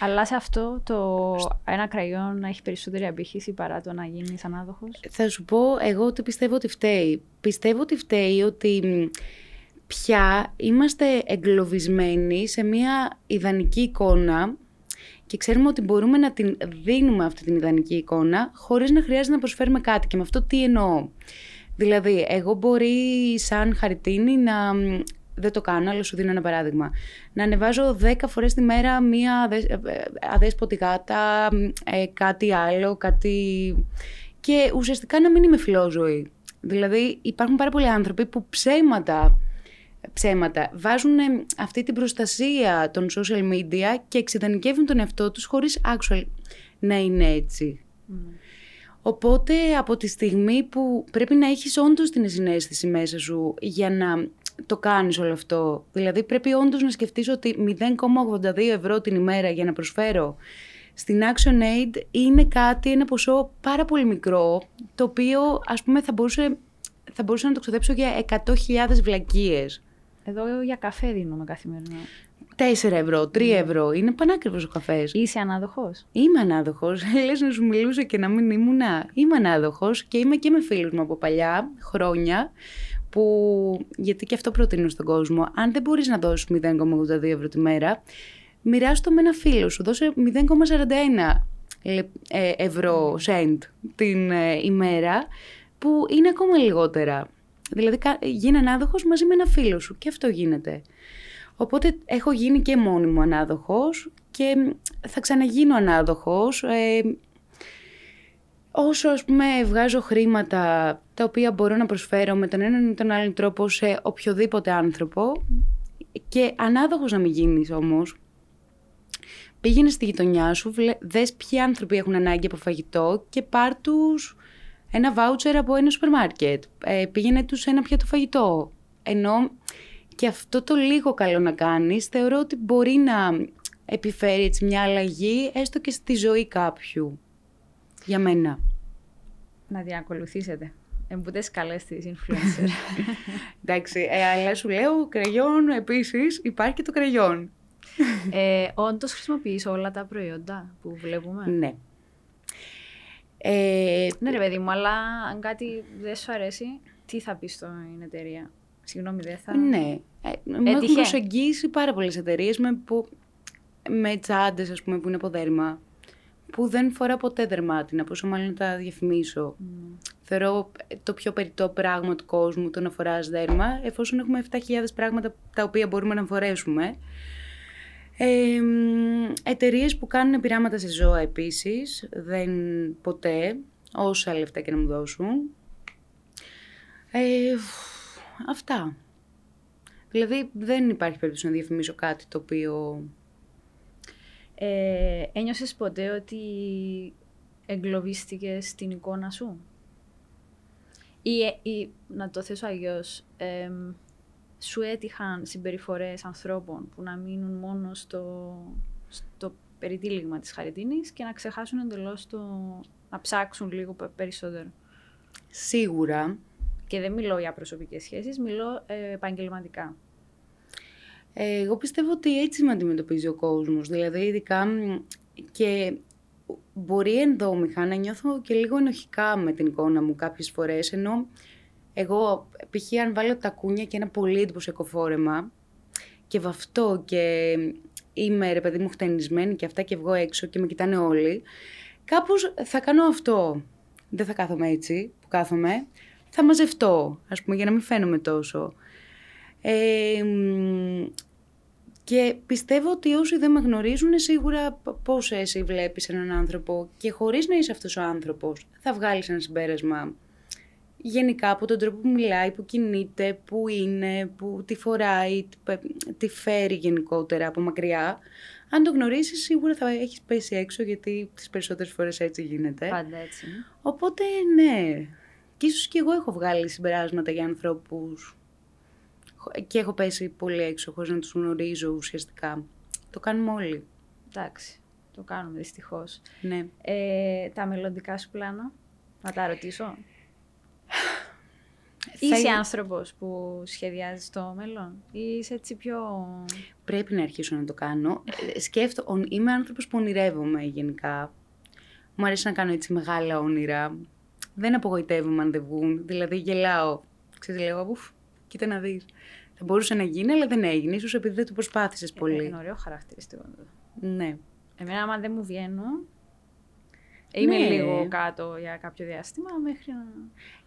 Αλλά σε αυτό το ένα κραγιόν να έχει περισσότερη απήχηση παρά το να γίνει ανάδοχος. Θα σου πω εγώ ότι πιστεύω ότι φταίει. Πιστεύω ότι φταίει ότι πια είμαστε εγκλωβισμένοι σε μια ιδανική εικόνα και ξέρουμε ότι μπορούμε να την δίνουμε αυτή την ιδανική εικόνα χωρίς να χρειάζεται να προσφέρουμε κάτι. Και με αυτό τι εννοώ; Δηλαδή, εγώ μπορεί σαν χαριτίνη να. Δεν το κάνω, αλλά σου δίνω ένα παράδειγμα. Να ανεβάζω 10 φορές τη μέρα μία ε, αδέσποτη γάτα, ε, κάτι άλλο, κάτι... Και ουσιαστικά να μην είμαι φιλόζωη. Δηλαδή, υπάρχουν πάρα πολλοί άνθρωποι που ψέματα, ψέματα βάζουν αυτή την προστασία των social media και εξειδανικεύουν τον εαυτό τους χωρίς actual να είναι έτσι. Mm. Οπότε από τη στιγμή που πρέπει να έχεις όντως την συνέστηση μέσα σου για να το κάνεις όλο αυτό. Δηλαδή πρέπει όντως να σκεφτείς ότι 0,82 ευρώ την ημέρα για να προσφέρω στην Action Aid είναι κάτι, ένα ποσό πάρα πολύ μικρό, το οποίο ας πούμε θα μπορούσε, θα μπορούσε να το ξοδέψω για 100.000 βλακίες. Εδώ για καφέ δίνουμε καθημερινά. 4 ευρώ, 3 ναι. ευρώ. Είναι πανάκριβος ο καφές. Είσαι ανάδοχος; Είμαι ανάδοχος. <laughs> Λες να σου μιλούσα και να μην ήμουνα. Είμαι ανάδοχος και είμαι και με φίλους μου από παλιά χρόνια. Που, γιατί και αυτό προτείνω στον κόσμο. Αν δεν μπορείς να δώσεις 0,82 ευρώ τη μέρα, μοιράσου με ένα φίλο σου. Δώσε 0,41 ε, ευρώ σεντ την ε, ημέρα, που είναι ακόμα λιγότερα. Δηλαδή, γίνει ανάδοχος μαζί με ένα φίλο σου. Και αυτό γίνεται. Οπότε έχω γίνει και μόνη μου ανάδοχος και θα ξαναγίνω ανάδοχος. Ε, όσο ας πούμε βγάζω χρήματα τα οποία μπορώ να προσφέρω με τον έναν ή τον άλλον τρόπο σε οποιοδήποτε άνθρωπο και ανάδοχος να μην γίνεις όμως, πήγαινες στη γειτονιά σου, δες ποιοι άνθρωποι έχουν ανάγκη από φαγητό και πάρ τους ένα βάουτσερ από ένα σούπερ μάρκετ. Ε, πήγαινε τους ένα πιάτο φαγητό. Ενώ και αυτό το λίγο καλό να κάνεις, θεωρώ ότι μπορεί να επιφέρει έτσι μια αλλαγή, έστω και στη ζωή κάποιου. Για μένα. Να διακολουθήσετε. Εμπούτες καλές τις influencer. <laughs> Εντάξει, ε, αλλά σου λέω κραγιόν επίσης υπάρχει και το κραγιόν. ε, όντως χρησιμοποιείς όλα τα προϊόντα που βλέπουμε; Ναι. Ε, ναι ρε παιδί μου, αλλά αν κάτι δεν σου αρέσει, τι θα πεις στην εταιρεία; Συγγνώμη, δεν θα... Ναι. Ε, με έχουν προσεγγίσει πάρα πολλές εταιρείες με, που, με τσάντε, ας πούμε, που είναι από δέρμα, που δεν φορά ποτέ δερμάτινα, πόσο μάλλον να τα διαφημίσω. Mm. Θεωρώ το πιο περιττό πράγμα του κόσμου το να φοράς δέρμα, εφόσον έχουμε 7.000 πράγματα τα οποία μπορούμε να φορέσουμε. Ε, Εταιρείες που κάνουν πειράματα σε ζώα επίσης, δεν ποτέ, όσα λεφτά και να μου δώσουν. Ε, αυτά. Δηλαδή δεν υπάρχει περίπτωση να διαφημίσω κάτι το οποίο... Ε, ένιωσες ποτέ ότι εγκλωβίστηκες στην εικόνα σου; Ή, ε, ή να το θέσω αλλιώς, σου έτυχαν συμπεριφορές ανθρώπων που να μείνουν μόνο στο, στο περιτύλιγμα της χαριτίνης και να ξεχάσουν εντελώς το... να ψάξουν λίγο περισσότερο. Σίγουρα. Και δεν μιλώ για προσωπικές σχέσεις, μιλώ ε, επαγγελματικά. Ε, εγώ πιστεύω ότι έτσι με αντιμετωπίζει ο κόσμος. Δηλαδή, ειδικά και μπορεί ενδόμηχα να νιώθω και λίγο ενοχικά με την εικόνα μου κάποιες φορές, ενώ εγώ, π.χ. αν βάλω τα κούνια και ένα πολύ εντυπωσιακό φόρεμα και βαφτώ και είμαι ρε παιδί μου χτενισμένη και αυτά και βγω έξω και με κοιτάνε όλοι, κάπως θα κάνω αυτό. Δεν θα κάθομαι έτσι που κάθομαι. Θα μαζευτώ, ας πούμε, για να μην φαίνομαι τόσο. Ε, και πιστεύω ότι όσοι δεν με γνωρίζουν, σίγουρα πώς εσύ βλέπεις έναν άνθρωπο και χωρίς να είσαι αυτός ο άνθρωπος, θα βγάλεις ένα συμπέρασμα γενικά από τον τρόπο που μιλάει, που κινείται, που είναι, που τη φοράει, τη φέρει γενικότερα από μακριά. Αν το γνωρίσεις, σίγουρα θα έχεις πέσει έξω, γιατί τις περισσότερες φορές έτσι γίνεται. Πάντα έτσι. Οπότε, ναι. Και ίσως και εγώ έχω βγάλει συμπεράσματα για ανθρώπους και έχω πέσει πολύ έξω χωρίς να τους γνωρίζω ουσιαστικά. Το κάνουμε όλοι. Εντάξει, το κάνουμε δυστυχώς. Ναι. Ε, τα μελλοντικά σου πλάνα, να τα ρωτήσω. Είσαι άνθρωπος που σχεδιάζεις το μέλλον ή είσαι έτσι πιο... Πρέπει να αρχίσω να το κάνω. Ε, σκέφτομαι, είμαι άνθρωπος που ονειρεύομαι γενικά. Μου αρέσει να κάνω έτσι μεγάλα όνειρα. Δεν απογοητεύομαι αν δεν βγουν. Δηλαδή γελάω. Ξέρετε, λέω, ουφ, κοίτα να δεις. Θα μπορούσε να γίνει, αλλά δεν έγινε. Ίσως επειδή δεν το προσπάθησες πολύ. Είναι ωραίο χαρακτηριστικό. Ναι. Εμένα, άμα δεν μου βγαίνουν, Είμαι ναι. λίγο κάτω για κάποιο διάστημα μέχρι να...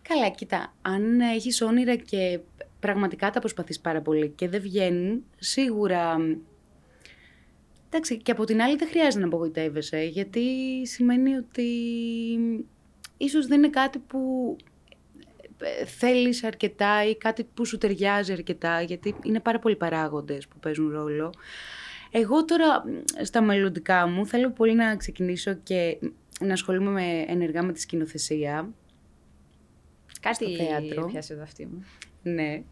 Καλά, κοίτα, αν έχεις όνειρα και πραγματικά τα προσπαθείς πάρα πολύ και δεν βγαίνουν, σίγουρα... Εντάξει, και από την άλλη δεν χρειάζεται να απογοητεύεσαι, γιατί σημαίνει ότι ίσως δεν είναι κάτι που ε, θέλεις αρκετά ή κάτι που σου ταιριάζει αρκετά, γιατί είναι πάρα πολλοί παράγοντες που παίζουν ρόλο. Εγώ τώρα στα μελλοντικά μου θέλω πολύ να ξεκινήσω και να ασχολούμαι με, ενεργά με τη σκηνοθεσία. Κάτι στο θέατρο. πιάσε το αυτή μου. Ναι.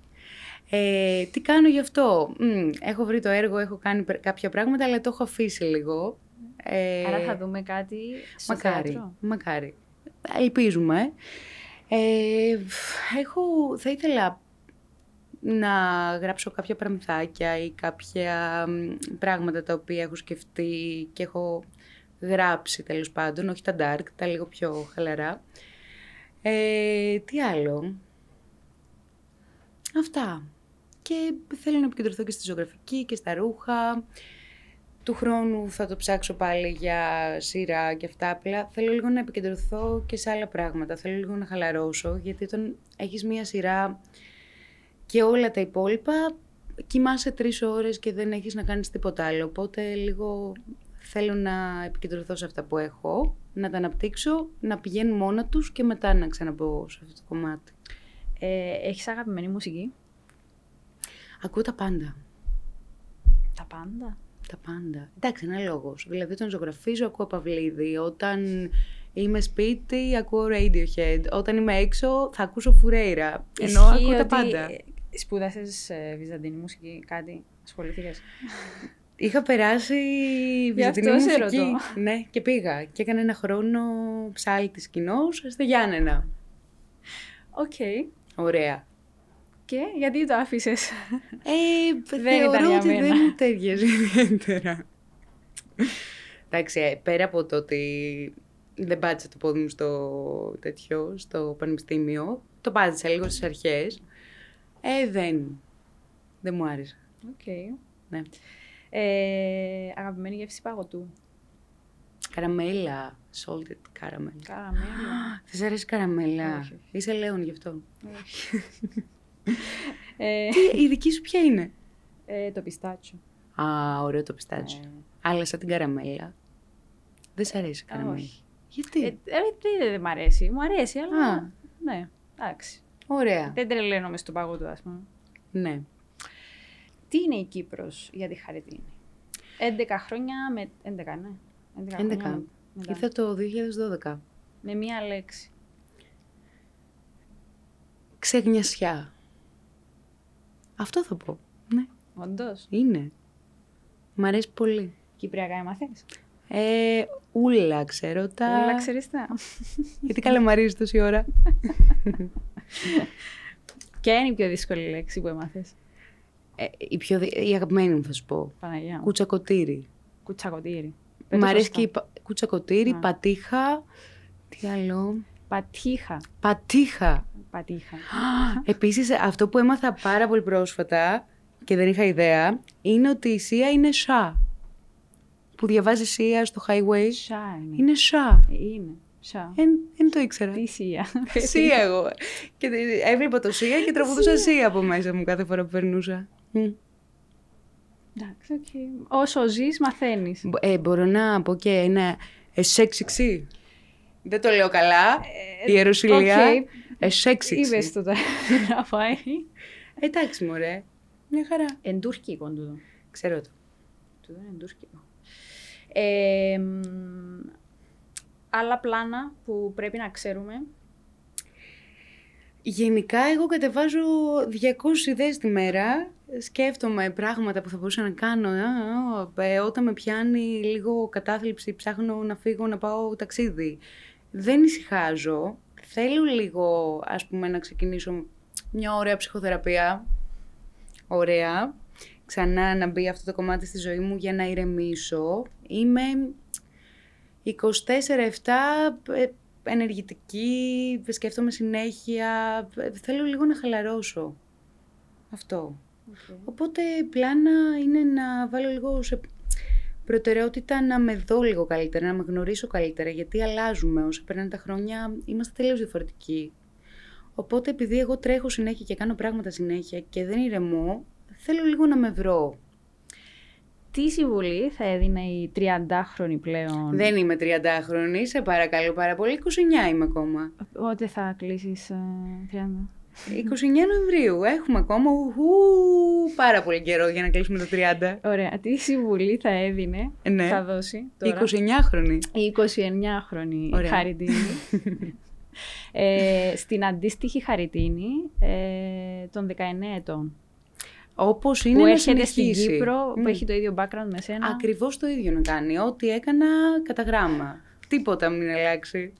Ε, τι κάνω γι' αυτό; έχω βρει το έργο, έχω κάνει κάποια πράγματα, αλλά το έχω αφήσει λίγο. Ε, Άρα θα δούμε κάτι στο μακάρι, θέατρο. Μακάρι. Ελπίζουμε. Ε, έχω, θα ήθελα να γράψω κάποια παραμυθάκια ή κάποια πράγματα τα οποία έχω σκεφτεί και έχω γράψει τέλος πάντων, όχι τα dark, τα λίγο πιο χαλαρά. Ε, τι άλλο; Αυτά. Και θέλω να επικεντρωθώ και στη ζωγραφική και στα ρούχα. Του χρόνου θα το ψάξω πάλι για σειρά και αυτά. Απλά θέλω λίγο να επικεντρωθώ και σε άλλα πράγματα. Θέλω λίγο να χαλαρώσω, γιατί όταν έχεις μία σειρά και όλα τα υπόλοιπα, κοιμάσαι τρεις ώρες και δεν έχεις να κάνεις τίποτα άλλο. Οπότε λίγο θέλω να επικεντρωθώ σε αυτά που έχω, να τα αναπτύξω, να πηγαίνουν μόνα τους και μετά να ξαναμπω σε αυτό το κομμάτι. Ε, έχεις αγαπημένη μουσική; Ακούω τα πάντα. Τα πάντα; Τα πάντα. Εντάξει, ένα λόγος. Δηλαδή, όταν ζωγραφίζω, ακούω Παυλίδη. Όταν είμαι σπίτι, ακούω Radiohead. Όταν είμαι έξω, θα ακούσω Φουρέιρα. Ενώ Ισχύει ακούω τα ότι πάντα. Σπούδασες ε, βυζαντινή μουσική, κάτι, ασχολήθηκες. Είχα περάσει Γι' βυζαντινή αυτό σε μουσική. ρωτώ. Ναι, και πήγα. Και έκανα ένα χρόνο ψάλτη κοινό στο Γιάννενα. Οκ. Ωραία. Και γιατί το άφησες; Ε, <laughs> Δεν ήταν θεωρώ για ότι μένα. δεν μου τέριαζε ιδιαίτερα. Εντάξει, ε, πέρα από το ότι δεν πάτησα το πόδι μου στο τέτοιο, στο πανεπιστήμιο, το πάτησα λίγο στις αρχές, ε, δεν, δεν μου άρεσε. Οκ. Ναι. Ε, αγαπημένη γεύση παγωτού. Καραμέλα, salted caramel. Καραμέλα. <gasps> Δεν σ' αρέσει καραμέλα. Όχι, όχι. Είσαι λέον γι' αυτό. <laughs> ε, Τι, η δική σου ποια είναι; ε, το πιστάτσιο. Α, ωραίο το πιστάτσιο. Ε, Αλλά σαν την καραμέλα. Δεν σ' αρέσει η Α, καραμέλα. όχι. Γιατί; ε, ε, δεν δεν μ' αρέσει. Μου αρέσει, αλλά. Α. Ναι, εντάξει. Ωραία. Δεν τρελαίνομαι στο παγωτό, ας πούμε. Ναι. Τι είναι η Κύπρος για τη Χαριτίνη; 11 χρόνια με... 11, ναι. 11 χρόνια 11. με- μετά. Ήρθα το 2012. Με μία λέξη. Ξεγνιασιά. Αυτό θα πω. Ναι, Όντως. είναι. Μ' αρέσει πολύ. Κυπριακά έμαθες; Ε, ούλα, ξέρω τα... Όλα ξέρεις τα. <laughs> Γιατί καλαμαρίζεις τόση ώρα. <laughs> Ποια είναι η πιο δύσκολη λέξη που έμαθες. Ε, η, πιο, δι- η αγαπημένη μου θα σου πω. Παναγιά μου. Κουτσακοτήρι. Κουτσακωτήρι. Μ' αρέσει και η πα- κουτσακοτήρι, Α. πατήχα. Τι άλλο; Πατήχα. Πατήχα. Πατήχα. <gasps> Επίσης, αυτό που έμαθα πάρα πολύ πρόσφατα και δεν είχα ιδέα, είναι ότι η Σία είναι σα. Που διαβάζει Σία στο highway. Σα είναι. Είναι σα. Ε, Είναι. Σα. Δεν το ήξερα. Τι σία. Σία εγώ. Και δι- έβλεπα το Σία και τραγουδούσα Σία από μέσα μου κάθε φορά που περνούσα. Μμ. Εντάξει, οκ. Όσο ζεις, μαθαίνεις. Μπο- Ε, μπορώ να πω και ένα εσέξιξι. Δεν το λέω καλά. η ιεροσυλία. οκ. Εσέξιξι. Είπες το τώρα <laughs> να πάει. Εντάξει, μωρέ. Μια χαρά. Εν τουρκικό τούτο. Ξέρω το. Τούτο είναι τουρκικό. Ε, μ, άλλα πλάνα που πρέπει να ξέρουμε. Γενικά, εγώ κατεβάζω 200 ιδέες τη μέρα. Σκέφτομαι πράγματα που θα μπορούσα να κάνω. Α, α, ε, Όταν με πιάνει λίγο κατάθλιψη, ψάχνω να φύγω να πάω ταξίδι. Δεν ησυχάζω. Θέλω λίγο, ας πούμε, να ξεκινήσω μια ωραία ψυχοθεραπεία. Ωραία. Ξανά να μπει αυτό το κομμάτι στη ζωή μου για να ηρεμήσω. Είμαι 24-7 ε, ενεργητική, σκέφτομαι συνέχεια, ε, θέλω λίγο να χαλαρώσω. Αυτό. Οπότε πλάνα είναι να βάλω λίγο σε προτεραιότητα να με δω λίγο καλύτερα, να με γνωρίσω καλύτερα, γιατί αλλάζουμε όσο περνάνε τα χρόνια, είμαστε τελείως διαφορετικοί. Οπότε επειδή εγώ τρέχω συνέχεια και κάνω πράγματα συνέχεια και δεν ηρεμώ, θέλω λίγο να με βρω. Τι συμβουλή θα έδινε η 30χρονη πλέον; Δεν είμαι 30χρονη, σε παρακαλώ πάρα πολύ, 29 είμαι ακόμα. Πότε θα κλείσεις ε, 30. 29 Νοεμβρίου. Έχουμε ακόμα ουχού, πάρα πολύ καιρό για να κλείσουμε το 30. Ωραία. Τι συμβουλή θα έδινε, Ναι. θα δώσει τώρα; 29χρονη. Η 29χρονη Ωραία. Χαριτίνη. <laughs> ε, στην αντίστοιχη Χαριτίνη ε, των 19 ετών. Όπως είναι που να έρχεται στην συνεχίσει. Κύπρο, Μμ. που έχει το ίδιο background με σένα. Ακριβώς το ίδιο να κάνει. Ό,τι έκανα κατά γράμμα. Τίποτα μην αλλάξει.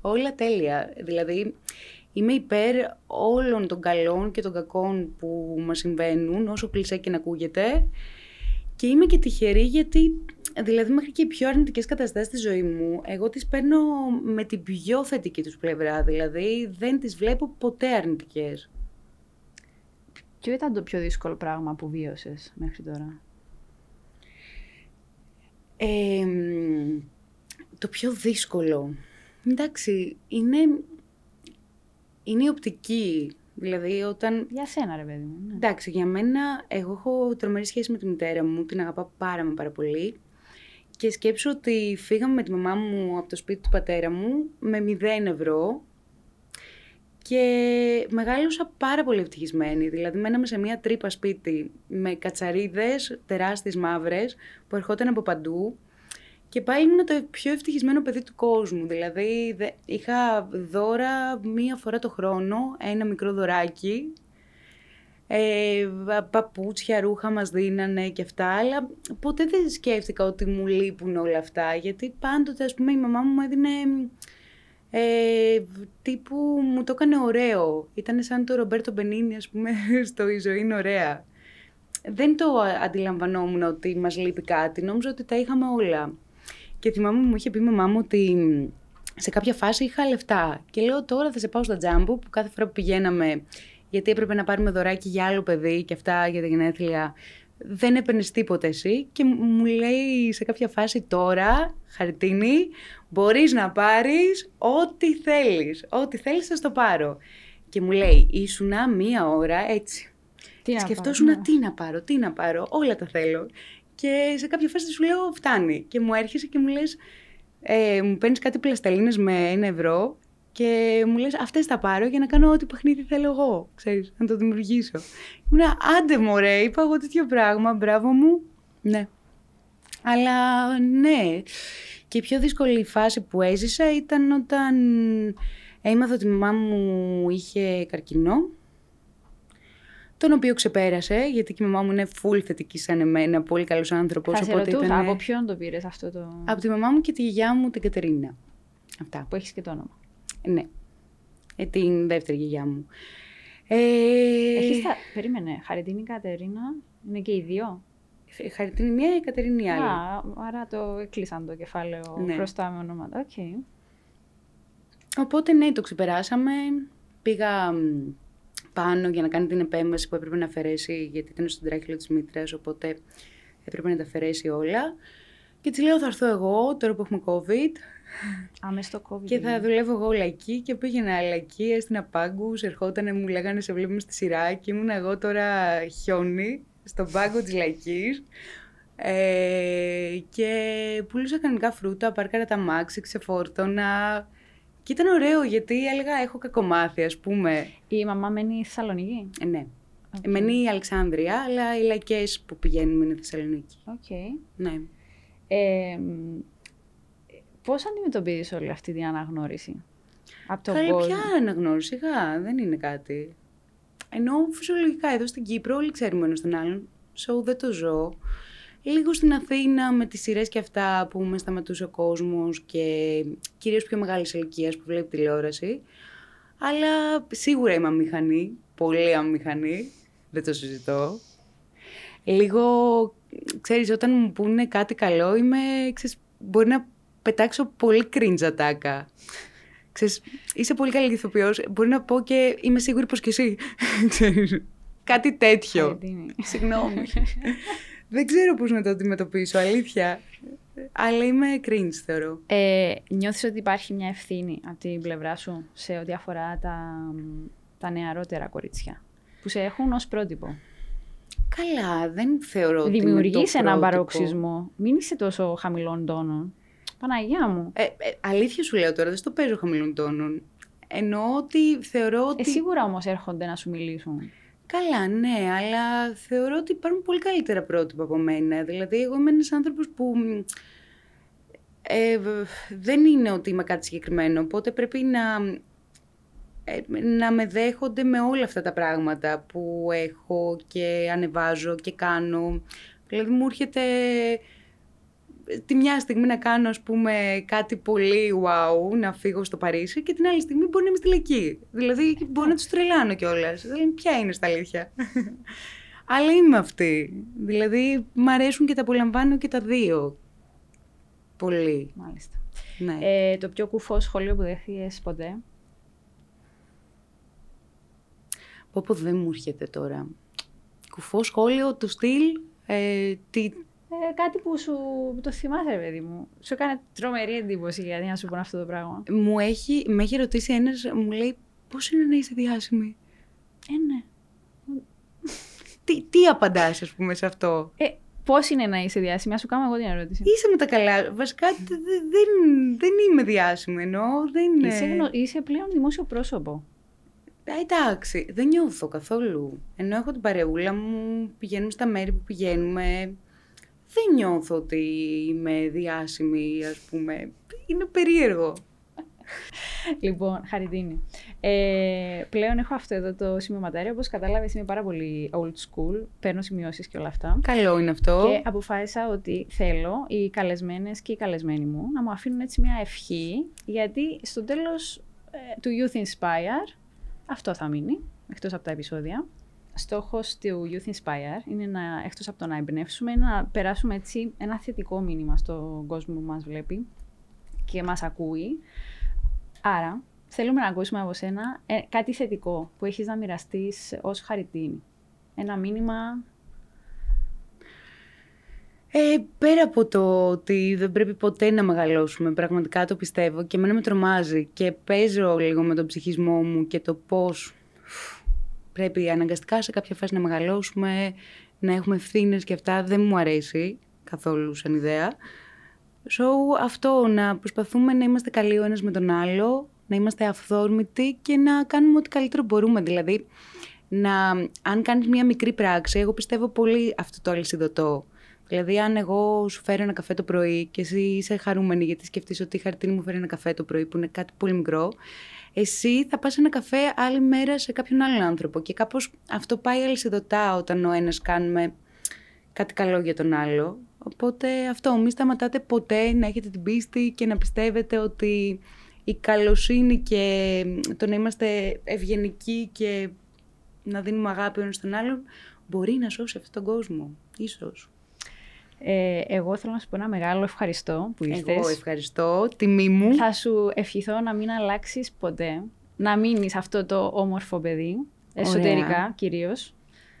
Όλα τέλεια. Δηλαδή, είμαι υπέρ όλων των καλών και των κακών που μας συμβαίνουν, όσο κλεισέ και να ακούγεται. Και είμαι και τυχερή γιατί, δηλαδή μέχρι και οι πιο αρνητικές καταστάσεις στη ζωή μου, εγώ τις παίρνω με την πιο θετική τους πλευρά. Δηλαδή, δεν τις βλέπω ποτέ αρνητικές. Ποιο ήταν το πιο δύσκολο πράγμα που βίωσες μέχρι τώρα. Ε, μ, το πιο δύσκολο. Εντάξει, είναι, είναι η οπτική. Δηλαδή, όταν... Για σένα ρε παιδί μου. ναι. Εντάξει, για μένα, εγώ έχω τρομερή σχέση με τη μητέρα μου, την αγαπάω πάρα μα πάρα πολύ. Και σκέψω ότι φύγαμε με τη μαμά μου από το σπίτι του πατέρα μου με 0 ευρώ και μεγάλωσα πάρα πολύ ευτυχισμένη. Δηλαδή, μέναμε σε μια τρύπα σπίτι με κατσαρίδες τεράστιες μαύρες που ερχόταν από παντού. Και πάλι ήμουν το πιο ευτυχισμένο παιδί του κόσμου. Δηλαδή, είχα δώρα μία φορά το χρόνο, ένα μικρό δωράκι. Ε, παπούτσια, ρούχα μας δίνανε και αυτά, αλλά ποτέ δεν σκέφτηκα ότι μου λείπουν όλα αυτά, γιατί πάντοτε, ας πούμε, η μαμά μου έδινε ε, τύπου μου το έκανε ωραίο. Ήταν σαν το Ρομπέρτο Μπενίνι, ας πούμε, <laughs> στο «Η ζωή είναι ωραία». Δεν το αντιλαμβανόμουν ότι μας λείπει κάτι, νόμιζα ότι τα είχαμε όλα. Και θυμάμαι μου είχε πει η μαμά μου ότι σε κάποια φάση είχα λεφτά. Και λέω τώρα θα σε πάω στα τζάμπου που κάθε φορά που πηγαίναμε, γιατί έπρεπε να πάρουμε δωράκι για άλλο παιδί και αυτά για τα γενέθλια, δεν έπαιρνες τίποτα εσύ και μου λέει σε κάποια φάση τώρα, Χαριτίνη, μπορείς να πάρεις ό,τι θέλεις. Ό,τι θέλεις θα το πάρω. Και μου λέει, ήσουνα μία ώρα έτσι. Τι να Σκεφτόσουν ναι. τι να πάρω, τι να πάρω, όλα τα θέλω. Και σε κάποια φάση σου λέω φτάνει. Και μου έρχεσαι και μου λες, ε, μου παίρνεις κάτι πλαστελίνες με ένα ευρώ και μου λες αυτές θα πάρω για να κάνω ό,τι παιχνίδι θέλω εγώ, ξέρεις, να το δημιουργήσω. Ήμουν άντε μωρέ, είπα εγώ τέτοιο πράγμα, μπράβο μου. Ναι. Αλλά ναι, και η πιο δύσκολη φάση που έζησα ήταν όταν έμαθα ότι η μαμά μου είχε καρκινό, τον οποίο ξεπέρασε, γιατί και η μαμά μου είναι full θετική σαν εμένα, πολύ καλός άνθρωπος. Θα οπότε ρωτούσα, ήταν... από ποιον το πήρες αυτό το... Από τη μαμά μου και τη γιαγιά μου την Κατερίνα. Αυτά. Που έχεις και το όνομα. Ναι. Ε, την δεύτερη γιαγιά μου. Ε... Έχεις τα... Περίμενε, Χαριτίνη Κατερίνα, είναι και οι δύο; Χαριτίνη μία, η Κατερίνη άλλη. Α, άρα το έκλεισαν το κεφάλαιο ναι. μπροστά με ονόματα. Okay. Οπότε ναι, το ξεπεράσαμε. Πήγα πάνω για να κάνει την επέμβαση που έπρεπε να αφαιρέσει, γιατί ήταν στον τράχυλο της μήτρας, οπότε έπρεπε να τα αφαιρέσει όλα. Και της λέω θα έρθω εγώ, τώρα που έχουμε COVID. Άμεσα το COVID. Και θα δουλεύω εγώ όλα εκεί και πήγαινα όλα εκεί, έστεινα πάγκους, ερχόταν, μου λέγανε σε βλέπουμε στη σειρά και ήμουν εγώ τώρα χιόνι στον πάγκο της λαϊκής ε, και πουλούσα κανονικά φρούτα, πάρκαρα τ' αμάξι, ξεφόρτωνα. Και ήταν ωραίο γιατί έλεγα έχω κακομάθει ας πούμε. Η μαμά μένει στη Θεσσαλονίκη; Ε, ναι. Okay. Μένει Αλεξάνδρεια, αλλά οι λαϊκές που πηγαίνουμε είναι Θεσσαλονίκη. OK. Okay. Ναι. Ε, πώς αντιμετωπίζεις όλη αυτή την αναγνώριση; Από τον Καλή, ποια αναγνώριση, γα, δεν είναι κάτι. Ενώ φυσιολογικά εδώ στην Κύπρο όλοι ξέρουμε ένας τον άλλον. So δεν το ζω. Λίγο στην Αθήνα με τις σειρές και αυτά που με σταματούσε ο κόσμος και κυρίως πιο μεγάλης ηλικίας που βλέπει τηλεόραση. Αλλά σίγουρα είμαι αμηχανή, πολύ αμηχανή, δεν το συζητώ. Λίγο, ξέρεις, όταν μου πούνε κάτι καλό, είμαι, ξέρεις, μπορεί να πετάξω πολύ cringe ατάκα. Ξέρεις, είσαι πολύ καλή ηθοποιός, μπορεί να πω και είμαι σίγουρη πως και εσύ. <laughs> Κάτι τέτοιο. Συγγνώμη. <laughs> Δεν ξέρω πώς να το αντιμετωπίσω, αλήθεια. Αλλά είμαι cringe, θεωρώ. Ε, νιώθεις ότι υπάρχει μια ευθύνη από την πλευρά σου σε ό,τι αφορά τα, τα νεαρότερα κορίτσια που σε έχουν ως πρότυπο; Καλά, δεν θεωρώ ότι Δημιουργείς έναν παροξισμό. Μην είσαι τόσο χαμηλών τόνων. Παναγία μου. Ε, ε, αλήθεια σου λέω τώρα, δεν στο παίζω χαμηλών τόνων. Εννοώ ότι θεωρώ ότι. Ε, σίγουρα όμως έρχονται να σου μιλήσουν. Καλά, ναι, αλλά θεωρώ ότι υπάρχουν πολύ καλύτερα πρότυπα από μένα. Δηλαδή, εγώ είμαι ένας άνθρωπος που. Ε, δεν είναι ότι είμαι κάτι συγκεκριμένο, οπότε πρέπει να, ε, να με δέχονται με όλα αυτά τα πράγματα που έχω και ανεβάζω και κάνω. Δηλαδή μου έρχεται τη μια στιγμή να κάνω ας πούμε κάτι πολύ wow, να φύγω στο Παρίσι και την άλλη στιγμή μπορεί να είμαι στη Λεκή. Δηλαδή μπορεί να τους τρελάνω κιόλας. Δηλαδή ποια είναι στα αλήθεια. <laughs> Αλλά είμαι αυτή. Δηλαδή μ' αρέσουν και τα απολαμβάνω και τα δύο. Πολύ. Μάλιστα. Ναι. Ε, το πιο κουφό σχολείο που δέχτηκες ποτέ; Πω πω δεν μου έρχεται τώρα. Κουφός σχόλιο του στυλ, ε, τι, ε, κάτι που σου το θυμάσαι, παιδί μου. Σου έκανε τρομερή εντύπωση γιατί να σου πω αυτό το πράγμα. Μου έχει, με έχει ρωτήσει ένας, μου λέει, πώς είναι να είσαι διάσημη; Ε, ναι. τι, τι απαντάς, ας πούμε, σε αυτό; Ε, Πώς είναι να είσαι διάσημη, ας σου κάνω εγώ την ερώτηση. Είσαι με τα καλά. Βασικά δε- δε- δεν, δεν είμαι διάσημη εννοώ. Δεν Είσαι, γνω- είσαι πλέον δημόσιο πρόσωπο. Α, εντάξει, δεν νιώθω καθόλου. Ενώ έχω την παρεούλα μου, πηγαίνουμε στα μέρη που πηγαίνουμε. Δεν νιώθω ότι είμαι διάσημη, ας πούμε. Είναι περίεργο. Λοιπόν, χαριτίνη. Ε, πλέον έχω αυτό εδώ το σημειωματάριο. Όπως κατάλαβες, είμαι πάρα πολύ old school. Παίρνω σημειώσεις και όλα αυτά. Καλό είναι αυτό. Και αποφάσισα ότι θέλω οι καλεσμένες και οι καλεσμένοι μου να μου αφήνουν έτσι μια ευχή, γιατί στο τέλος του Youth Inspire αυτό θα μείνει, εκτός από τα επεισόδια. Στόχος του Youth Inspire είναι να, εκτός από το να εμπνεύσουμε, είναι να περάσουμε έτσι ένα θετικό μήνυμα στον κόσμο που μας βλέπει και μας ακούει. Άρα, θέλουμε να ακούσουμε από σένα ε, κάτι θετικό που έχεις να μοιραστείς ως χαριτίνη. Ένα μήνυμα Ε, πέρα από το ότι δεν πρέπει ποτέ να μεγαλώσουμε, πραγματικά το πιστεύω και εμένα με τρομάζει και παίζω λίγο με τον ψυχισμό μου και το πώς πρέπει αναγκαστικά σε κάποια φάση να μεγαλώσουμε, να έχουμε ευθύνες και αυτά δεν μου αρέσει καθόλου σαν ιδέα. So, αυτό, να προσπαθούμε να είμαστε καλοί ο ένας με τον άλλο, να είμαστε αυθόρμητοι και να κάνουμε ό,τι καλύτερο μπορούμε. Δηλαδή, να, αν κάνεις μια μικρή πράξη, εγώ πιστεύω πολύ αυτό το αλυσιδωτό. Δηλαδή, αν εγώ σου φέρω ένα καφέ το πρωί και εσύ είσαι χαρούμενη γιατί σκεφτείς ότι η χαρτίνη μου φέρει ένα καφέ το πρωί που είναι κάτι πολύ μικρό, εσύ θα πας ένα καφέ άλλη μέρα σε κάποιον άλλον άνθρωπο και κάπως αυτό πάει αλυσιδωτά όταν ο ένας κάνουμε κάτι καλό για τον άλλο. Οπότε αυτό, μην σταματάτε ποτέ να έχετε την πίστη και να πιστεύετε ότι η καλοσύνη και το να είμαστε ευγενικοί και να δίνουμε αγάπη ο ένας στον άλλον μπορεί να σώσει αυτόν τον κόσμο, ίσως. Ε, εγώ θέλω να σου πω ένα μεγάλο ευχαριστώ που ήρθες. Εγώ ευχαριστώ, τιμή μου. Θα σου ευχηθώ να μην αλλάξεις ποτέ, να μείνεις αυτό το όμορφο παιδί, εσωτερικά Ωραία. κυρίως.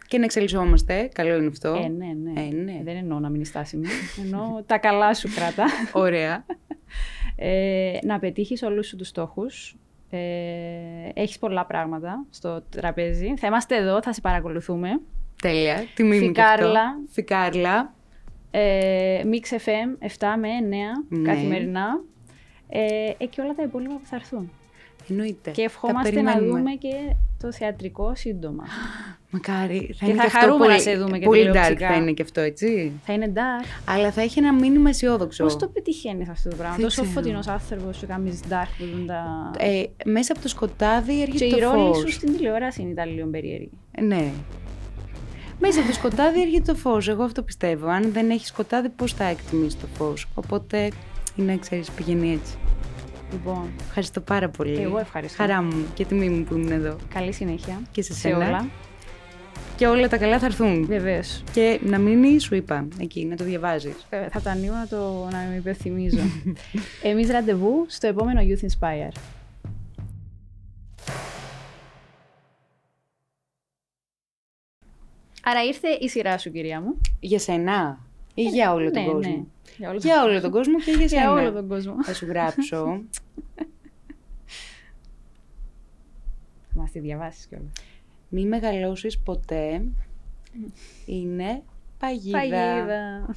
Και να εξελισσόμαστε, καλό είναι αυτό. Ε, ναι, ναι. Ε, ναι. Δεν εννοώ να μείνεις στάσιμη, εννοώ τα καλά σου κράτα. Ωραία. Ε, να πετύχεις όλους σου τους στόχους. Ε, έχεις πολλά πράγματα στο τραπέζι. Θα είμαστε εδώ, θα σε παρακολουθούμε. Τέλεια. Τιμή μου και αυτό. Φικάρλα. Φικάρλα. Ε, Mix FM 7 με 9 Ναι. καθημερινά. Ε, ε, και όλα τα υπόλοιπα που θα έρθουν. Εννοείται. Και Τα ευχόμαστε να περιμένουμε. δούμε και το θεατρικό σύντομα. <gasps> Μακάρι. Θα Και είναι θα αυτό χαρούμε να πολύ, σε δούμε και Πολύ dark τηλεοπτικά. θα είναι και αυτό, έτσι. θα είναι dark. Αλλά θα έχει ένα μήνυμα αισιόδοξο. Πώς το πετυχαίνεις αυτό το πράγμα, Δεν τόσο ξέρω. φωτεινός άνθρωπος σου κάνεις dark που δουν τα. Ε, μέσα από το σκοτάδι και έρχεται οι το ρόλοι σου φως. στην τηλεόραση είναι τα λίγο περίεργη. Ε, Ναι. Μέσα από το σκοτάδι έρχεται το φως. Εγώ αυτό πιστεύω. Αν δεν έχει σκοτάδι, πώς θα εκτιμήσεις το φως; Οπότε, είναι, ξέρεις, πηγαίνει έτσι. Λοιπόν, Ευχαριστώ πάρα πολύ. Και εγώ ευχαριστώ. Χαρά μου και τιμή μου που ήμουν εδώ. καλή συνέχεια. Και σε σε σένα. όλα. Και όλα τα καλά θα έρθουν. Βεβαίως. Και να μείνει, σου είπα, εκεί, να το διαβάζεις. Θα το ανοίγω να, το, να με υπενθυμίζω. <laughs> Εμείς ραντεβού στο επόμενο Youth Inspire. Άρα ήρθε η σειρά σου, κυρία μου. Για σένα ή για όλο τον ναι, κόσμο; ναι. Για όλο, Για όλο τον κόσμο και για σένα. για όλο τον κόσμο. Θα σου γράψω. Θα μας τη διαβάσεις κιόλας. Μη μεγαλώσεις ποτέ. Είναι παγίδα. Παγίδα.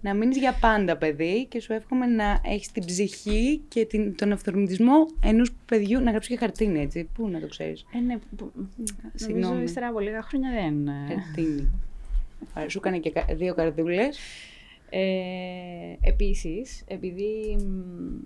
Να μείνεις για πάντα παιδί και σου εύχομαι να έχεις την ψυχή και την, τον αυθορμητισμό ενός παιδιού να γράψει και χαρτίνι έτσι. Πού να το ξέρεις. Ε, ναι, που- νομίζω Συγγνώμη. ύστερα από λίγα χρόνια δεν... ε, Χαρτίνι. Άρα, Σου έκανε και κα- δύο καρδούλες. Ε, επίσης, επειδή μ,